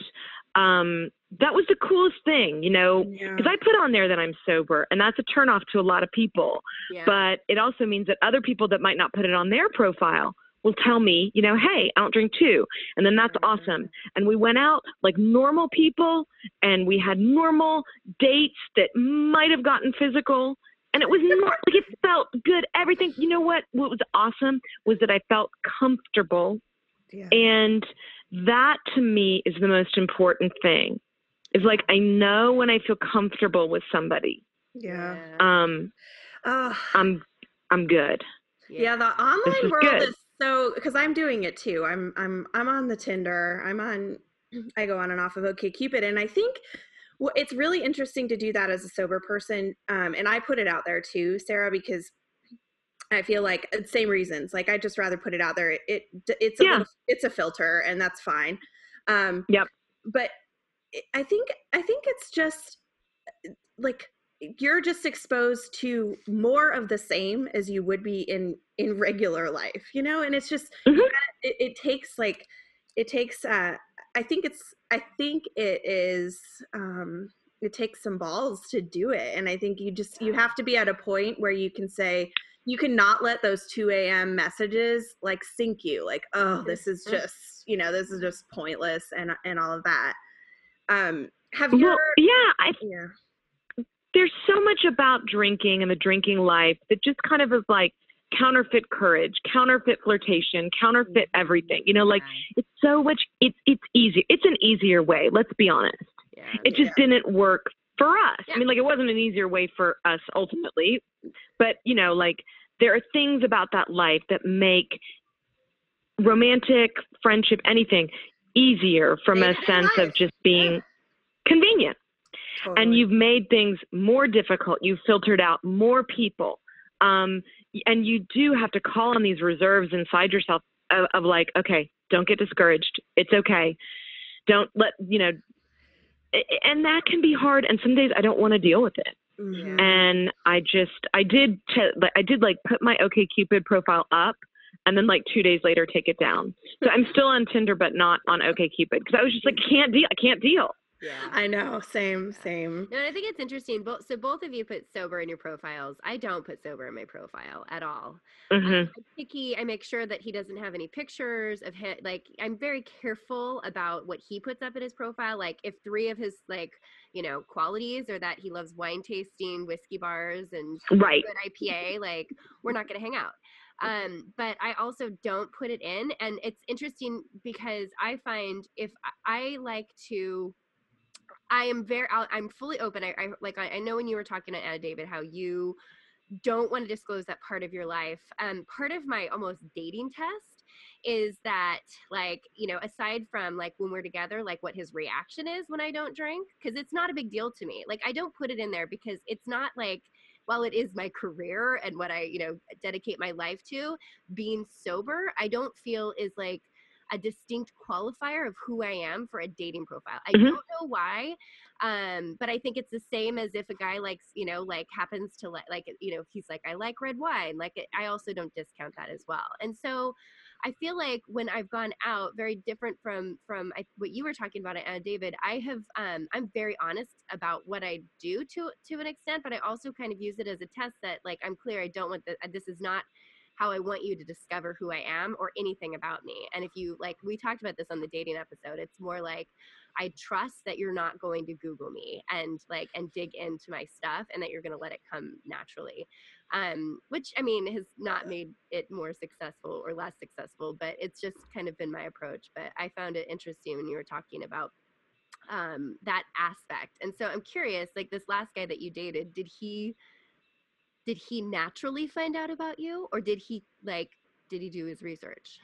um, that was the coolest thing, you know, Yeah. because I put on there that I'm sober, and that's a turnoff to a lot of people. Yeah. But it also means that other people that might not put it on their profile will tell me, you know, hey, I don't drink too. And then that's awesome. And we went out like normal people and we had normal dates that might have gotten physical. And it was nor- like it felt good. Everything, you know what? What was awesome was that I felt comfortable. Yeah. And that to me is the most important thing. Is like I know when I feel comfortable with somebody. yeah. Um, Oh, I'm I'm good. yeah. The online is world good. is so because I'm doing it too. I'm I'm I'm on the Tinder. I'm on. <clears throat> I go on and off of OkCupid, and I think well, it's really interesting to do that as a sober person. Um, and I put it out there too, Sarah, because I feel like uh, same reasons. Like I just rather put it out there. It, it it's a Yeah. little, it's a filter, and that's fine. Um, Yep. But I think I think it's just like you're just exposed to more of the same as you would be in in regular life, you know. And it's just Mhm. gotta- it, it takes like it takes. uh I think it's I think it is. um it takes some balls to do it and i think you just you have to be at a point where you can say you cannot let those 2 a.m messages like sink you like oh this is just you know this is just pointless and and all of that um Have you? Well, yeah, I yeah. There's so much about drinking and the drinking life that just kind of is like counterfeit courage, counterfeit flirtation, counterfeit mm-hmm. everything. You know, like it's so much. It's it's easy. It's an easier way. Let's be honest. yeah. It just didn't work for us. Yeah. I mean, like it wasn't an easier way for us ultimately, but you know, like there are things about that life that make romantic friendship anything easier from a Day-to-day sense of just being convenient Totally. and you've made things more difficult. You've filtered out more people, um, and you do have to call on these reserves inside yourself of, of like, okay, don't get discouraged. It's okay. Don't let you know. a- a- And that can be hard. And some days I don't want to deal with it. Mhm. And I just, I did, t- like, I did like put my OkCupid profile up. And then, like two days later, take it down. So I'm still on Tinder, but not on OkCupid because I was just like, can't deal. I can't deal. Yeah. I know. Same. Same. No, I think it's interesting. Both so both of you put sober in your profiles. I don't put sober in my profile at all. hmm I'm picky. I make sure that he doesn't have any pictures of him. Like I'm very careful about what he puts up in his profile. Like if three of his like you know qualities are that he loves wine tasting, whiskey bars, and Right. good IPA, like we're not going to hang out. Um, but I also don't put it in, and it's interesting because I find if I I like to, I am very, I'm fully open. I, I like I, know when you were talking to Anna David how you don't want to disclose that part of your life. Um, part of my almost dating test is that like you know aside from like when we're together like what his reaction is when i don't drink because it's not a big deal to me like i don't put it in there because it's not like while it is my career and what i you know dedicate my life to being sober i don't feel is like a distinct qualifier of who i am for a dating profile i Mhm. don't know why um but i think it's the same as if a guy likes you know like happens to like like you know he's like i like red wine like i also don't discount that as well and so I feel like when I've gone out, very different from from I, what you were talking about, Anna David. I have um, I'm very honest about what I do to to an extent, but I also kind of use it as a test that like I'm clear. I don't want the, this is not how I want you to discover who I am or anything about me. And if you like, we talked about this on the dating episode. It's more like I trust that you're not going to Google me and like and dig into my stuff, and that you're going to let it come naturally um, which I mean has not made it more successful or less successful, but it's just kind of been my approach. But I found it interesting when you were talking about um, that aspect, and so I'm curious. Like this last guy that you dated, did he did he naturally find out about you, or did he like did he do his research?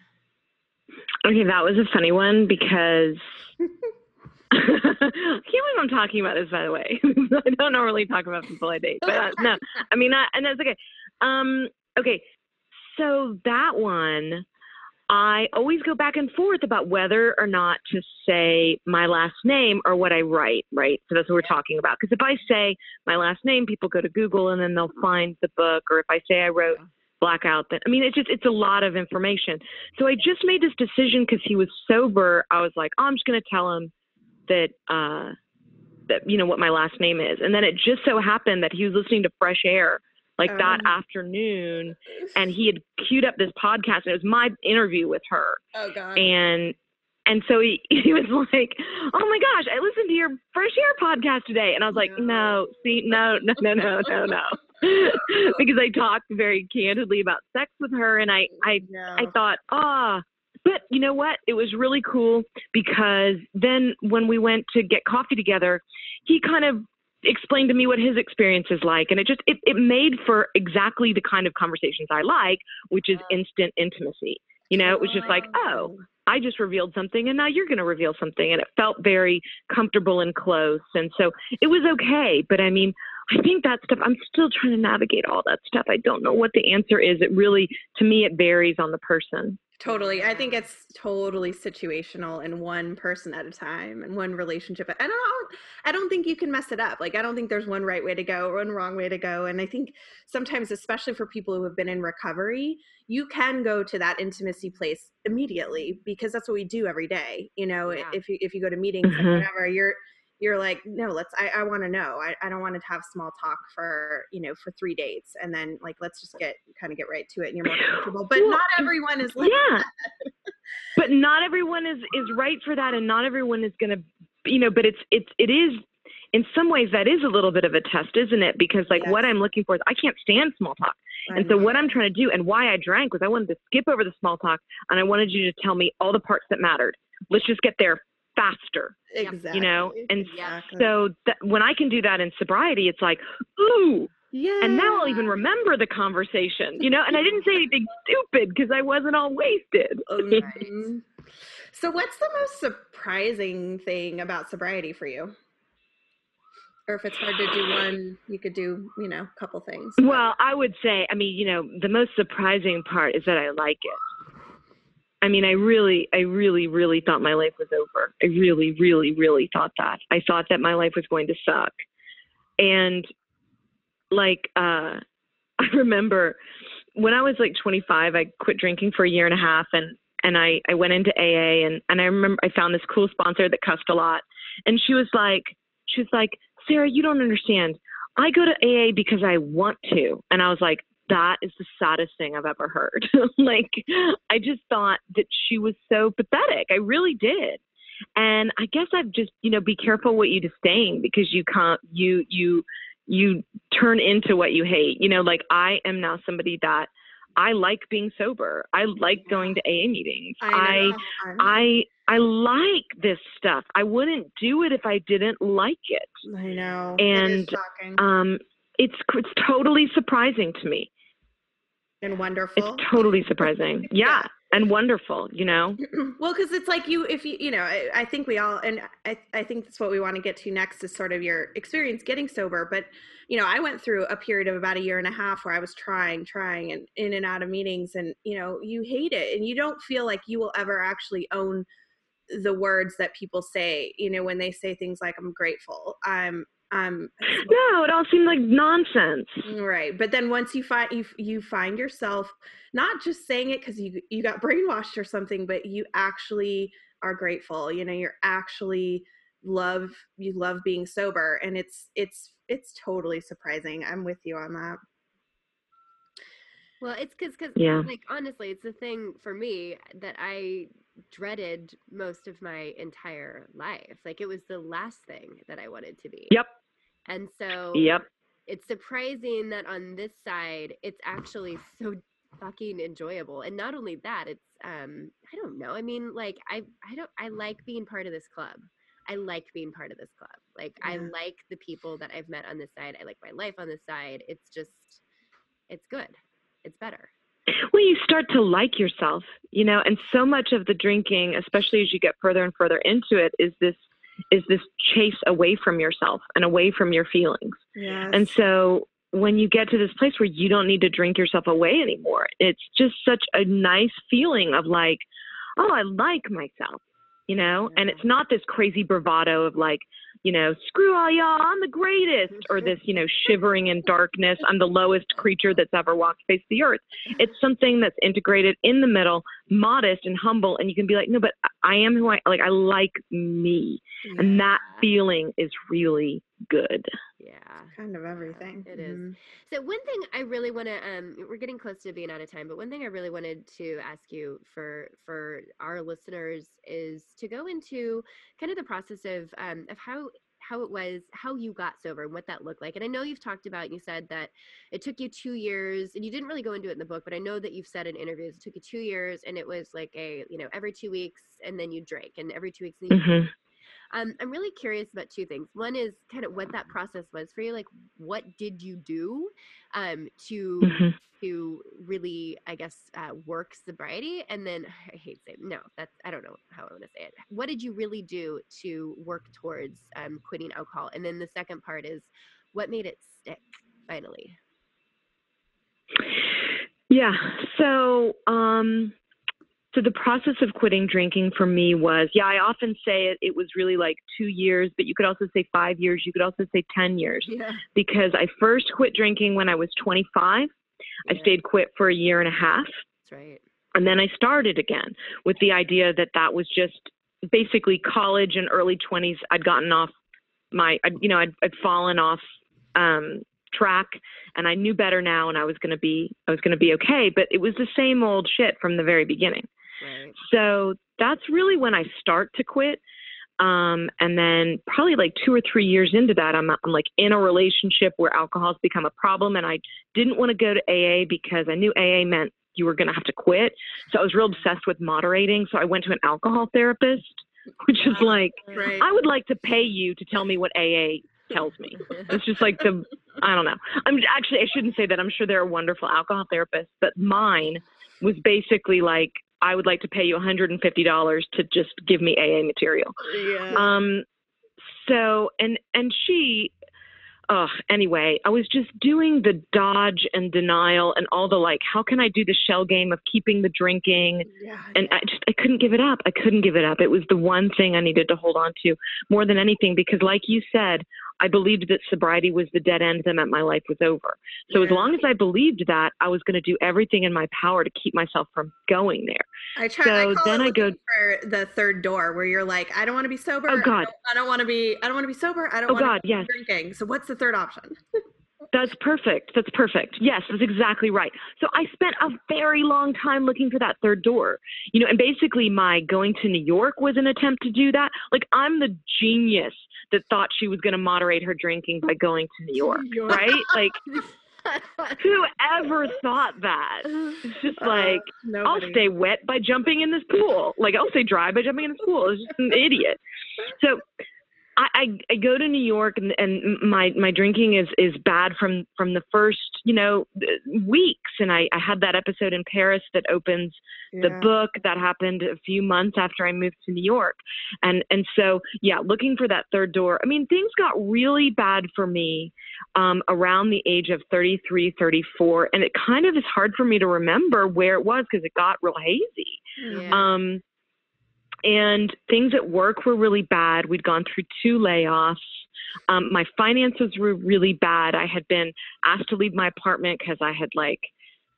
Okay, that was a funny one because <laughs> <laughs> I can't believe I'm talking about this. By the way, <laughs> I don't normally talk about people I date, but uh, no, I mean, I, and that's okay. Um, okay, so that one, I always go back and forth about whether or not to say my last name or what I write. Right, so that's what we're talking about. Because if I say my last name, people go to Google and then they'll find the book. Or if I say I wrote blackout, then I mean, it's just it's a lot of information. So I just made this decision because he was sober. I was like, oh, I'm just going to tell him that uh that you know what my last name is and then it just so happened that he was listening to fresh air like that Oh. afternoon <laughs> and he had queued up this podcast and it was my interview with her Oh God. and and so he, <laughs> he was like oh my gosh i listened to your fresh air podcast today and i was like no see no no no no no no <laughs> because i talked very candidly about sex with her and i i no. I thought, ah, but you know what? It was really cool because then when we went to get coffee together, he kind of explained to me what his experience is like. And it just, it, it made for exactly the kind of conversations I like, which is instant intimacy. You know, it was just like, oh, I just revealed something and now you're going to reveal something. And it felt very comfortable and close. And so it was okay. But I mean, I think that stuff, I'm still trying to navigate all that stuff. I don't know what the answer is. It really, to me, it varies on the person. Totally. I think it's totally situational and one person at a time and one relationship. I don't. I don't think you can mess it up. Like I don't think there's one right way to go or one wrong way to go. And I think sometimes, especially for people who have been in recovery, you can go to that intimacy place immediately because that's what we do every day. You know, Yeah. if you if you go to meetings and Mhm. whatever, you're you're like, no, let's I, I want to know. I, I don't want to have small talk for, you know, for three dates and then like let's just get kind of get right to it and you're more comfortable. But Well, not everyone is like yeah. But not everyone is is right for that, and not everyone is going to you know, but it's it's it is in some ways that is a little bit of a test, isn't it? Because like what I'm looking for is I can't stand small talk. I And so what I'm trying to do and why I drank was I wanted to skip over the small talk and I wanted you to tell me all the parts that mattered. Let's just get there faster, exactly. you know? And Exactly. so that, when I can do that in sobriety, it's like, ooh, yeah. and now I'll even remember the conversation, you know? And I didn't say anything <laughs> stupid because I wasn't all wasted. Mhm. So, what's the most surprising thing about sobriety for you? Or if it's hard to do one, you could do, you know, a couple things. Well, I would say, I mean, you know, the most surprising part is that I like it. I mean, I really, I really, really thought my life was over. I really, really, really thought that. I thought that my life was going to suck. And like, uh, <laughs> I remember when I was like 25, I quit drinking for a year and a half and, and I, I went into AA and, and I remember I found this cool sponsor that cussed a lot. And she was like, she was like, Sarah, you don't understand. I go to AA because I want to. And I was like, that is the saddest thing I've ever heard. <laughs> like, I just thought that she was so pathetic. I really did. And I guess I've just, you know, be careful what you disdain because you can't, you, you, you turn into what you hate. You know, like I am now somebody that I like being sober. I like going to AA meetings. I. I, I like this stuff. I wouldn't do it if I didn't like it. I know. And, it Um, it's it's totally surprising to me. And wonderful. It's totally surprising. <laughs> Yeah, and wonderful. You know. <clears throat> well, because it's like you, if you, you know, I, I think we all, and I, I think that's what we want to get to next is sort of your experience getting sober. But, you know, I went through a period of about a year and a half where I was trying, trying, and in and out of meetings, and you know, you hate it, and you don't feel like you will ever actually own the words that people say. You know, when they say things like "I'm grateful," I'm, I'm. No, it all seemed like nonsense. Right, but then once you find you you find yourself not just saying it because you you got brainwashed or something, but you actually are grateful. You know, you're actually love you love being sober, and it's it's it's totally surprising. I'm with you on that. Well, it's because, cause, Yeah. like, honestly, it's the thing for me that I dreaded most of my entire life. Like, it was the last thing that I wanted to be. Yep. And so Yep. it's surprising that on this side, it's actually so fucking enjoyable. And not only that, it's, um, I don't know. I mean, like, I, I don't, I like being part of this club. I like being part of this club. Like, I like the people that I've met on this side. I like my life on this side. It's just, it's good. It's better. Well, you start to like yourself, you know, and so much of the drinking, especially as you get further and further into it, is this is this chase away from yourself and away from your feelings. Yes. And so when you get to this place where you don't need to drink yourself away anymore, it's just such a nice feeling of like, oh, I like myself, you know? Mm-hmm. And it's not this crazy bravado of like, you know, screw all y'all, I'm the greatest, or this, you know, shivering in darkness, I'm the lowest creature that's ever walked face the earth. Mm-hmm. It's something that's integrated in the middle, modest and humble, and you can be like, no, but I am who I like. I like me, and that feeling is really good. Yeah. kind of everything. it is. Mhm. So one thing I really want to um we're getting close to being out of time, but one thing I really wanted to ask you for for our listeners is to go into kind of the process of um of how how it was how you got sober and what that looked like. And I know you've talked about you said that it took you 2 years and you didn't really go into it in the book, but I know that you've said in interviews it took you 2 years and it was like a, you know, every 2 weeks and then you drink and every 2 weeks and you hmm um, I'm really curious about two things. One is kind of what that process was for you. Like, what did you do um, to hmm to really, I guess, uh, work sobriety? And then <sighs> I hate saying no. That's I don't know how I want to say it. What did you really do to work towards um, quitting alcohol? And then the second part is, what made it stick finally? Yeah. So, um, so the process of quitting drinking for me was, yeah, I often say it, it was really like two years, but you could also say five years. You could also say 10 years Yeah. because I first quit drinking when I was 25. I stayed quit for a year and a half. That's right. And then I started again with the idea that that was just basically college and early 20s. I'd gotten off my, I'd, you know, I'd, I'd fallen off um, track and I knew better now and I was going to be, I was going to be okay. But it was the same old shit from the very beginning. Right. So that's really when I start to quit. Um, and then probably like two or three years into that, I'm, I'm like in a relationship where alcohol has become a problem. And I didn't want to go to AA because I knew AA meant you were going to have to quit. So I was real obsessed with moderating. So I went to an alcohol therapist, which is like, Right. I would like to pay you to tell me what AA tells me. It's just like the, I don't know. I'm actually, I shouldn't say that. I'm sure there are wonderful alcohol therapists, but mine was basically like, I would like to pay you $150 to just give me AA material. yeah. Um, so and and she, uh, anyway, I was just doing the dodge and denial and all the like. How can I do the shell game of keeping the drinking? yeah. And I just I couldn't give it up. I couldn't give it up. It was the one thing I needed to hold on to more than anything because, like you said, I believed that sobriety was the dead end that meant my life was over. So as long as I believed that, I was going to do everything in my power to keep myself from going there. I try. I So call then I go- for the third door, where you're like, I don't want to be sober. Oh, I God. don't, I don't want to be. I don't want to be sober. I don't Oh, want God, to yes. be drinking. So what's the third option? <laughs> That's perfect. That's perfect. Yes, that's exactly right. So I spent a very long time looking for that third door. You know, and basically my going to New York was an attempt to do that. Like I'm the genius that thought she was going to moderate her drinking by going to New York, right? Like <laughs> whoever thought that? It's just Uh, like I'll stay wet by jumping in this pool. Like I'll stay dry by jumping in this pool. It's just an idiot. So I, I, I go to New York and, and my, my drinking is, is bad from, from the first, you know, weeks. And I, I had that episode in Paris that opens the book that happened a few months after I moved to New York. And and so yeah, looking for that third door. I mean, things got really bad for me um, around the age of 33, 34, and it kind of is hard for me to remember where it was because it got real hazy. Yeah. Um, and things at work were really bad. We'd gone through two layoffs. Um, my finances were really bad. I had been asked to leave my apartment because I had like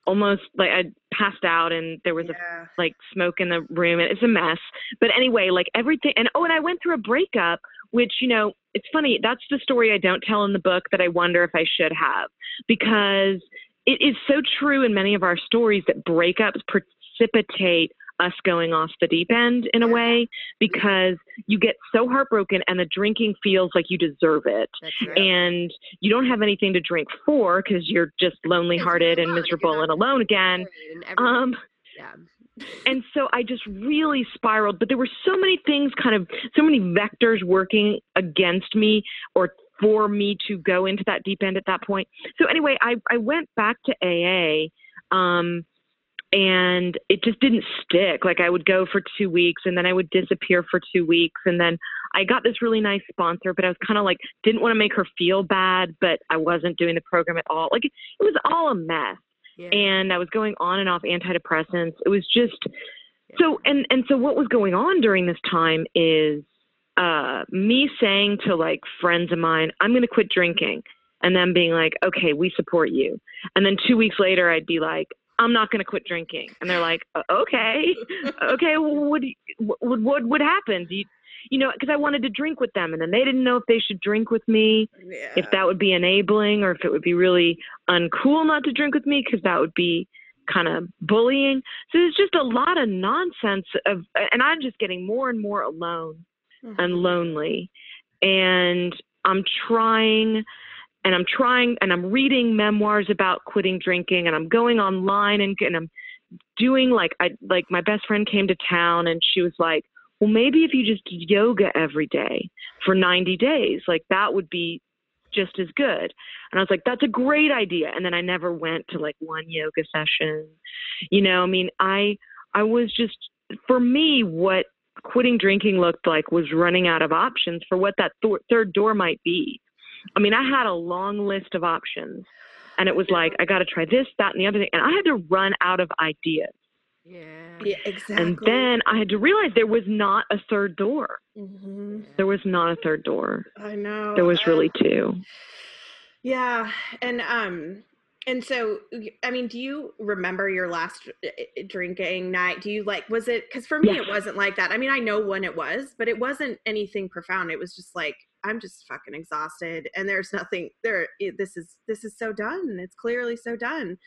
almost like I passed out and there was a like smoke in the room and it's a mess. But anyway, like everything and oh and I went through a breakup, which, you know, it's funny, that's the story I don't tell in the book that I wonder if I should have. Because it is so true in many of our stories that breakups precipitate us going off the deep end in a way because you get so heartbroken and the drinking feels like you deserve it and you don't have anything to drink for because you're just lonely hearted and miserable and alone again And um yeah. <laughs> and so I just really spiraled. But there were so many things, kind of, so many vectors working against me or for me to go into that deep end at that point. So anyway, I I went back to AA, um, and it just didn't stick. Like I would go for two weeks, and then I would disappear for two weeks, and then I got this really nice sponsor, but I was kind of like didn't want to make her feel bad, but I wasn't doing the program at all. Like it was all a mess Yeah. and I was going on and off antidepressants. It was just so and and so what was going on during this time is uh me saying to like friends of mine, I'm going to quit drinking and them being like, "Okay, we support you." And then 2 weeks later I'd be like, I'm not going to quit drinking. And they're like, "Uh, "Okay. okay, what do what what would happen? Do you you know, because I wanted to drink with them, and then they didn't know if they should drink with me Yeah. if that would be enabling or if it would be really uncool not to drink with me because that would be kind of bullying. So there's just a lot of nonsense of, and I'm just getting more and more alone and Mhm. lonely. And I'm trying and I'm trying and I'm reading memoirs about quitting drinking and I'm going online and, and I'm doing like I like my best friend came to town and she was like, "Well, maybe if you just did yoga every day for 90 days, like that would be just as good." And I was like, "That's a great idea." And then I never went to like one yoga session. You know, I mean, I I was just for me what quitting drinking looked like was running out of options for what that th- third door might be. I mean, I had a long list of options, and it was like, I got to try this, that, and the other thing. And I had to run out of ideas. Yeah. Yeah, exactly. And then I had to realize there was not a third door. Mhm. There was not a third door. I know. There was uh, really two. Yeah, and um, and so I mean, do you remember your last uh, uh, drinking night? Do you like? Was it? Because for me, Yes. it wasn't like that. I mean, I know when it was, but it wasn't anything profound. It was just like I'm just fucking exhausted, and there's nothing there. It, this is this is so done. It's clearly so done.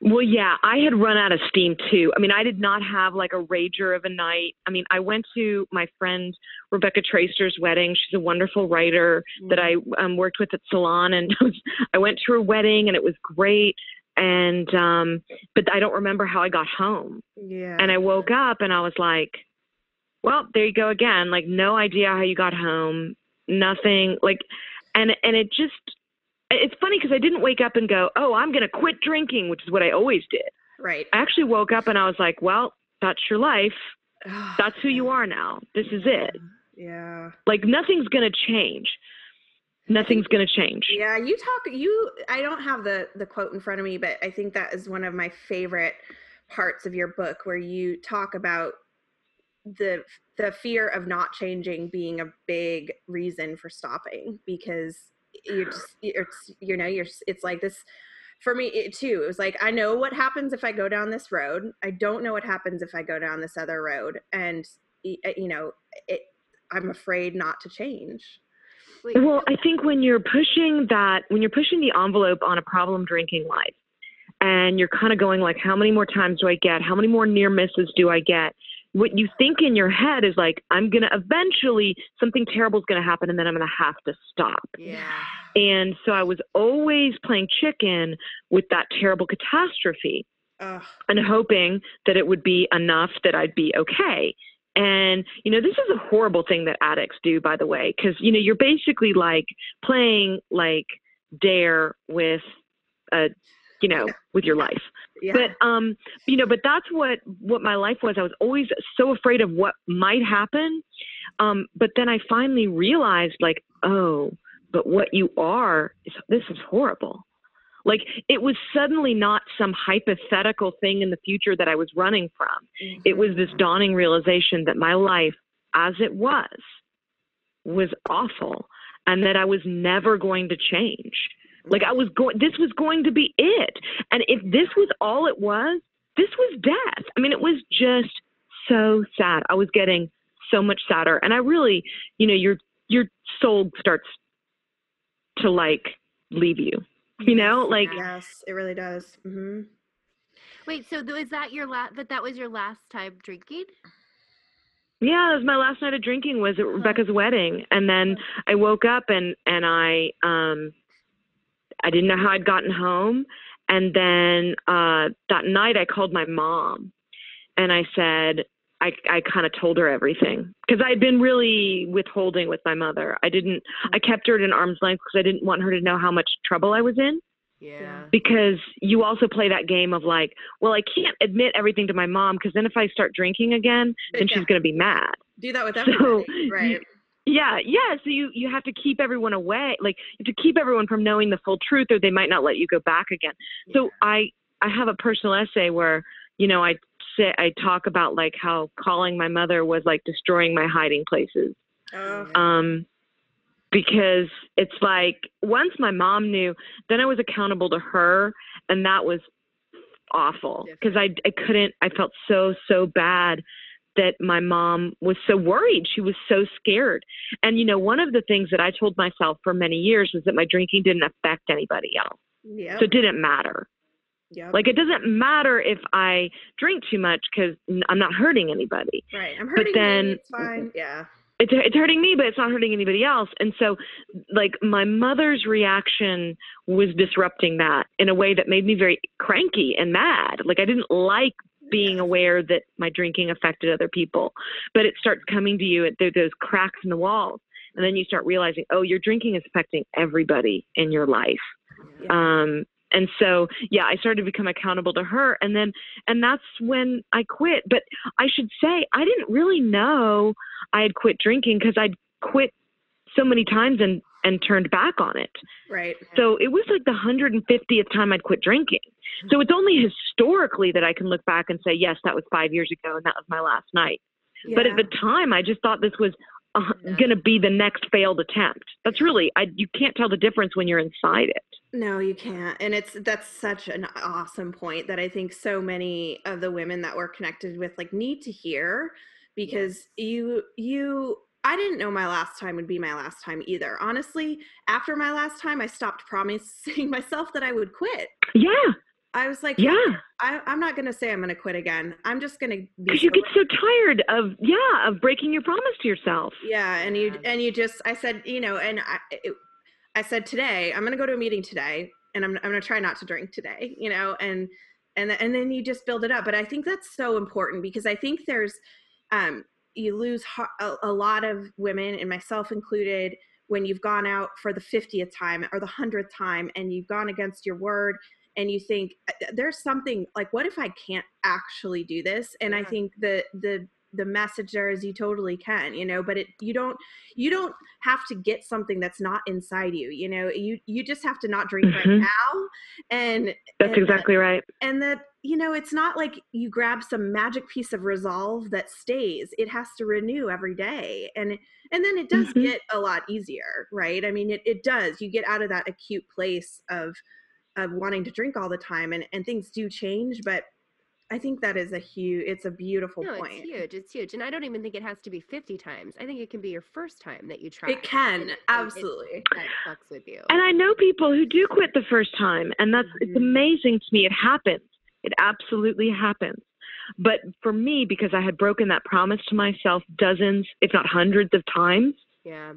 Well, yeah, I had run out of steam too. I mean, I did not have like a rager of a night. I mean, I went to my friend Rebecca Traister's wedding. She's a wonderful writer that I um, worked with at Salon, and <laughs> I went to her wedding, and it was great. And um, but I don't remember how I got home. Yeah. And I woke up, and I was like, "Well, there you go again. Like, no idea how you got home. Nothing. Like, and and it just." It's funny because I didn't wake up and go, "Oh, I'm going to quit drinking," which is what I always did. right. I actually woke up and I was like, well, that's your life. That's who you are now. This is it. Yeah. Like nothing's going to change. Nothing's going to change. Yeah, you talk you I don't have the the quote in front of me, but I think that is one of my favorite parts of your book where you talk about the the fear of not changing being a big reason for stopping because you're <sighs> just you're you know you're it's like this for me it too it was like i know what happens if i go down this road i don't know what happens if i go down this other road and uh, you know it i'm afraid not to change Well, I think when you're pushing that, when you're pushing the envelope on a problem drinking life, and you're kind of going like, how many more times do I get? How many more near misses do I get? What you think in your head is like, I'm gonna eventually something terrible is gonna happen, and then I'm gonna have to stop. yeah. And so I was always playing chicken with that terrible catastrophe. Ugh. and hoping that it would be enough that I'd be okay. And, you know, this is a horrible thing that addicts do, by the way, because, you know, you're basically like playing like dare with, uh, you know, with your life. yeah But, um, you know, but that's what, what my life was. I was always so afraid of what might happen. Um, but then I finally realized like, oh, but what you are is, this is horrible. Like it was suddenly not some hypothetical thing in the future that I was running from. It was this dawning realization that my life as it was was awful and that I was never going to change. Like I was going this was going to be it. And if this was all it was, this was death. I mean it was just so sad. I was getting so much sadder and I really, you know, your your soul starts to like leave you. You know, like yes it really does Mm-hmm. Wait, so is that your last? That that was your last time drinking? Yeah, it was my last night of drinking was at Rebecca's wedding, and then I woke up and and I um I didn't know how I'd gotten home, and then uh that night I called my mom, and I said I I kind of told her everything because I'd been really withholding with my mother. I didn't I kept her at an arm's length because I didn't want her to know how much trouble I was in Yeah. because you also play that game of like, well, I can't admit everything to my mom because then if I start drinking again, then Yeah. she's going to be mad. do that with So, everybody you- right Yeah, yeah. So you you have to keep everyone away, like you have to keep everyone from knowing the full truth, or they might not let you go back again. So I I have a personal essay where you know I say I talk about like how calling my mother was like destroying my hiding places oh um, because it's like once my mom knew, then I was accountable to her, and that was awful because I I couldn't. I felt so so bad that my mom was so worried. She was so scared. And you know, one of the things that I told myself for many years was that my drinking didn't affect anybody else, yeah so it didn't matter. yeah Like it doesn't matter if I drink too much because I'm not hurting anybody right i'm hurting But then- it's fine yeah it's it's hurting me, but it's not hurting anybody else. And so, like my mother's reaction was disrupting that in a way that made me very cranky and mad. Like I didn't like being aware that my drinking affected other people, but it starts coming to you at those cracks in the walls, and then you start realizing, oh, your drinking is affecting everybody in your life. Yeah. Um, and so, yeah, I started to become accountable to her, and then, and that's when I quit. But I should say, I didn't really know I had quit drinking because I'd quit so many times and and turned back on it. right So it was like the 150th time I'd quit drinking. So it's only historically that I can look back and say, yes, that was five years ago, and that was my last night. But at the time, I just thought this was uh, Yeah. going to be the next failed attempt. That's really, I you can't tell the difference when you're inside it. No, you can't. And it's that's such an awesome point that I think so many of the women that we're connected with like need to hear because you you I didn't know my last time would be my last time either. Honestly, after my last time I stopped promising <laughs> myself that I would quit. Yeah. I was like, Yeah. I, I'm not gonna say I'm gonna quit again. I'm just gonna Because you get so tired of yeah of breaking your promise to yourself. yeah, and you and you just I said you know, and I it, I said today I'm gonna go to a meeting today, and I'm I'm gonna try not to drink today, you know, and and and then you just build it up. But I think that's so important because I think there's um you lose a, lot of women and myself included when you've gone out for the 50th time or the 100th time and you've gone against your word and you think "Uh, there's something like what if i can't actually do this? And i think the the the message there is you totally can you know but it you don't you don't have to get something that's not inside you you know you you just have to not drink right Mhm. now and That's and that- exactly right. and that you know it's not like you grab some magic piece of resolve that stays it has to renew every day and and then it does Mhm. get a lot easier right i mean it, it does you get out of that acute place of of wanting to drink all the time and and things do change but i think that is a huge it's a beautiful No, point it's huge. It's huge, and I don't even think it has to be fifty times. I think it can be your first time that you try. it can and- and it- absolutely that fucks with you. And I know people who do quit the first time, and that's it's Mhm. amazing to me. It happens. It absolutely happens. But for me, because I had broken that promise to myself dozens, if not hundreds of times, yeah.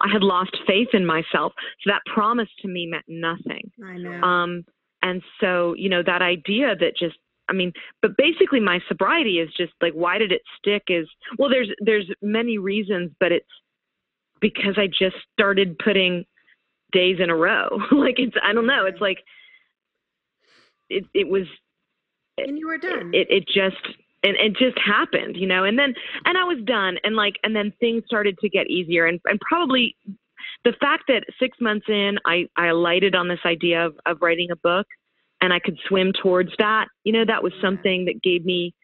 I had lost faith in myself. So that promise to me meant nothing. i know Um, and so, you know, that idea that just, I mean, but basically my sobriety is just like, why did it stick is, well, there's, there's many reasons, but it's because I just started putting days in a row. <laughs> like it's, I don't know. It's like, it, it was, and you were done. it, it just, and it just happened, you know, and then, and I was done. And like, and then things started to get easier. And, and probably the fact that six months in, I, I alighted on this idea of, of writing a book and I could swim towards that, you know, that was something that gave me,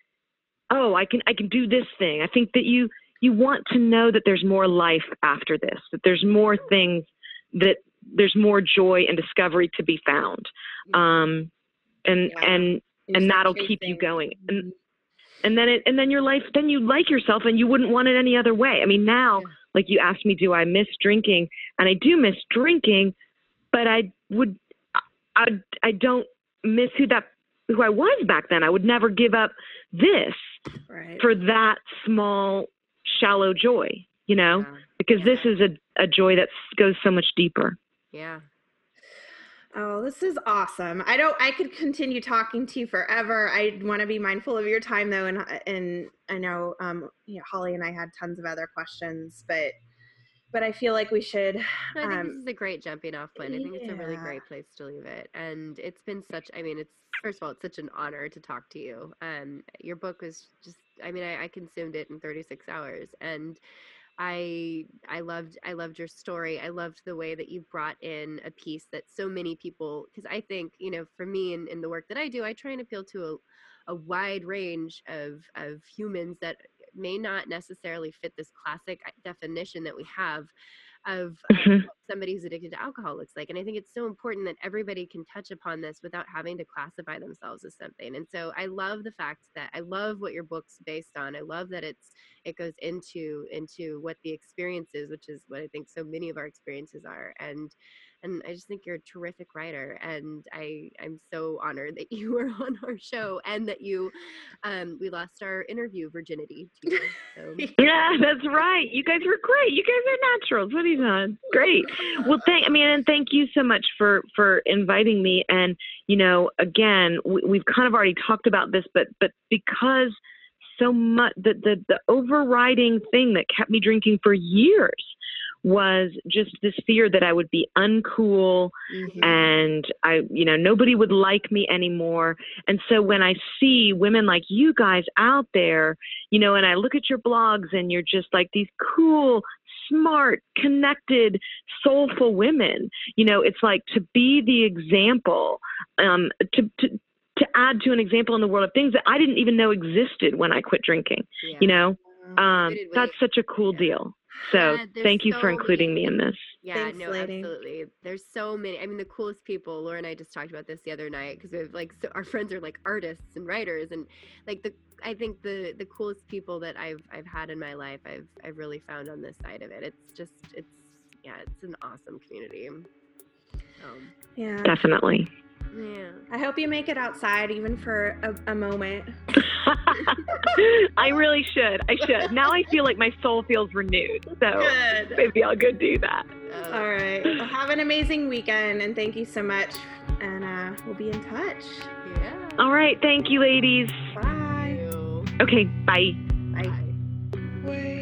oh, I can, I can do this thing. I think that you, you want to know that there's more life after this, that there's more things that there's more joy and discovery to be found. Um, and, Yeah. and, and that'll keep you going. And, and then it, and then your life, then you like yourself and you wouldn't want it any other way. I mean, now, Yeah. like you asked me, do I miss drinking? And I do miss drinking, but I would, I, I don't miss who that, who I was back then. I would never give up this right for that small, shallow joy, you know, Yeah. because this is a, a joy that goes so much deeper. Yeah. Oh, this is awesome. I don't I could continue talking to you forever. I want to be mindful of your time though and and I know um you know, Holly and I had tons of other questions, but but I feel like we should No, I think um this is a great jumping off point. I think it's a really great place to leave it. And it's been such I mean, it's first of all, it's such an honor to talk to you. Um your book was just I mean, I, I consumed it in 36 hours and I I loved I loved your story. I loved the way that you brought in a piece that so many people because I think, you know, for me in, in the work that I do, I try and appeal to a, a wide range of of humans that may not necessarily fit this classic uh, definition that we have of, Mhm. what somebody who's addicted to alcohol looks like. And I think it's so important that everybody can touch upon this without having to classify themselves as something. And so I love the fact that I love what your book's based on. I love that it's it goes into into what the experience is, which is what I think so many of our experiences are. And and I just think you're a terrific writer. And I I'm so honored that <laughs> you were on our show and that you um we lost our interview virginity to you. So <laughs> <laughs> Yeah, that's right. You guys were great. You guys are naturals. What are you doing? Great. Well, thank. I mean, and thank you so much for for inviting me. And you know, again, we, we've kind of already talked about this, but but because so much the, the the overriding thing that kept me drinking for years was just this fear that I would be uncool mhm. and I, you know, nobody would like me anymore. And so when I see women like you guys out there, you know, and I look at your blogs and you're just like these cool, smart, connected, soulful women, you know, it's like to be the example, um, to, to, to add to an example in the world of things that I didn't even know existed when I quit drinking, yeah. you know, um, that's such a cool yeah. deal. So Yeah, thank you for including many- me in this. Yeah, Thanks, no, lady. absolutely. There's so many. I mean, the coolest people. Laura and I just talked about this the other night because we have like so our friends are like artists and writers, and like the I think the the coolest people that I've I've had in my life, I've I've really found on this side of it. It's just it's yeah, it's an awesome community. Um, yeah. Definitely. Yeah. I hope you make it outside even for a, a moment. <laughs> I really should. I should. Now I feel like my soul feels renewed. So Good. maybe I'll go do that. Oh, All right. Well, have an amazing weekend and thank you so much. And uh, we'll be in touch. yeah. All right. Thank you, ladies. Bye. You. Okay. Bye. Bye. Bye.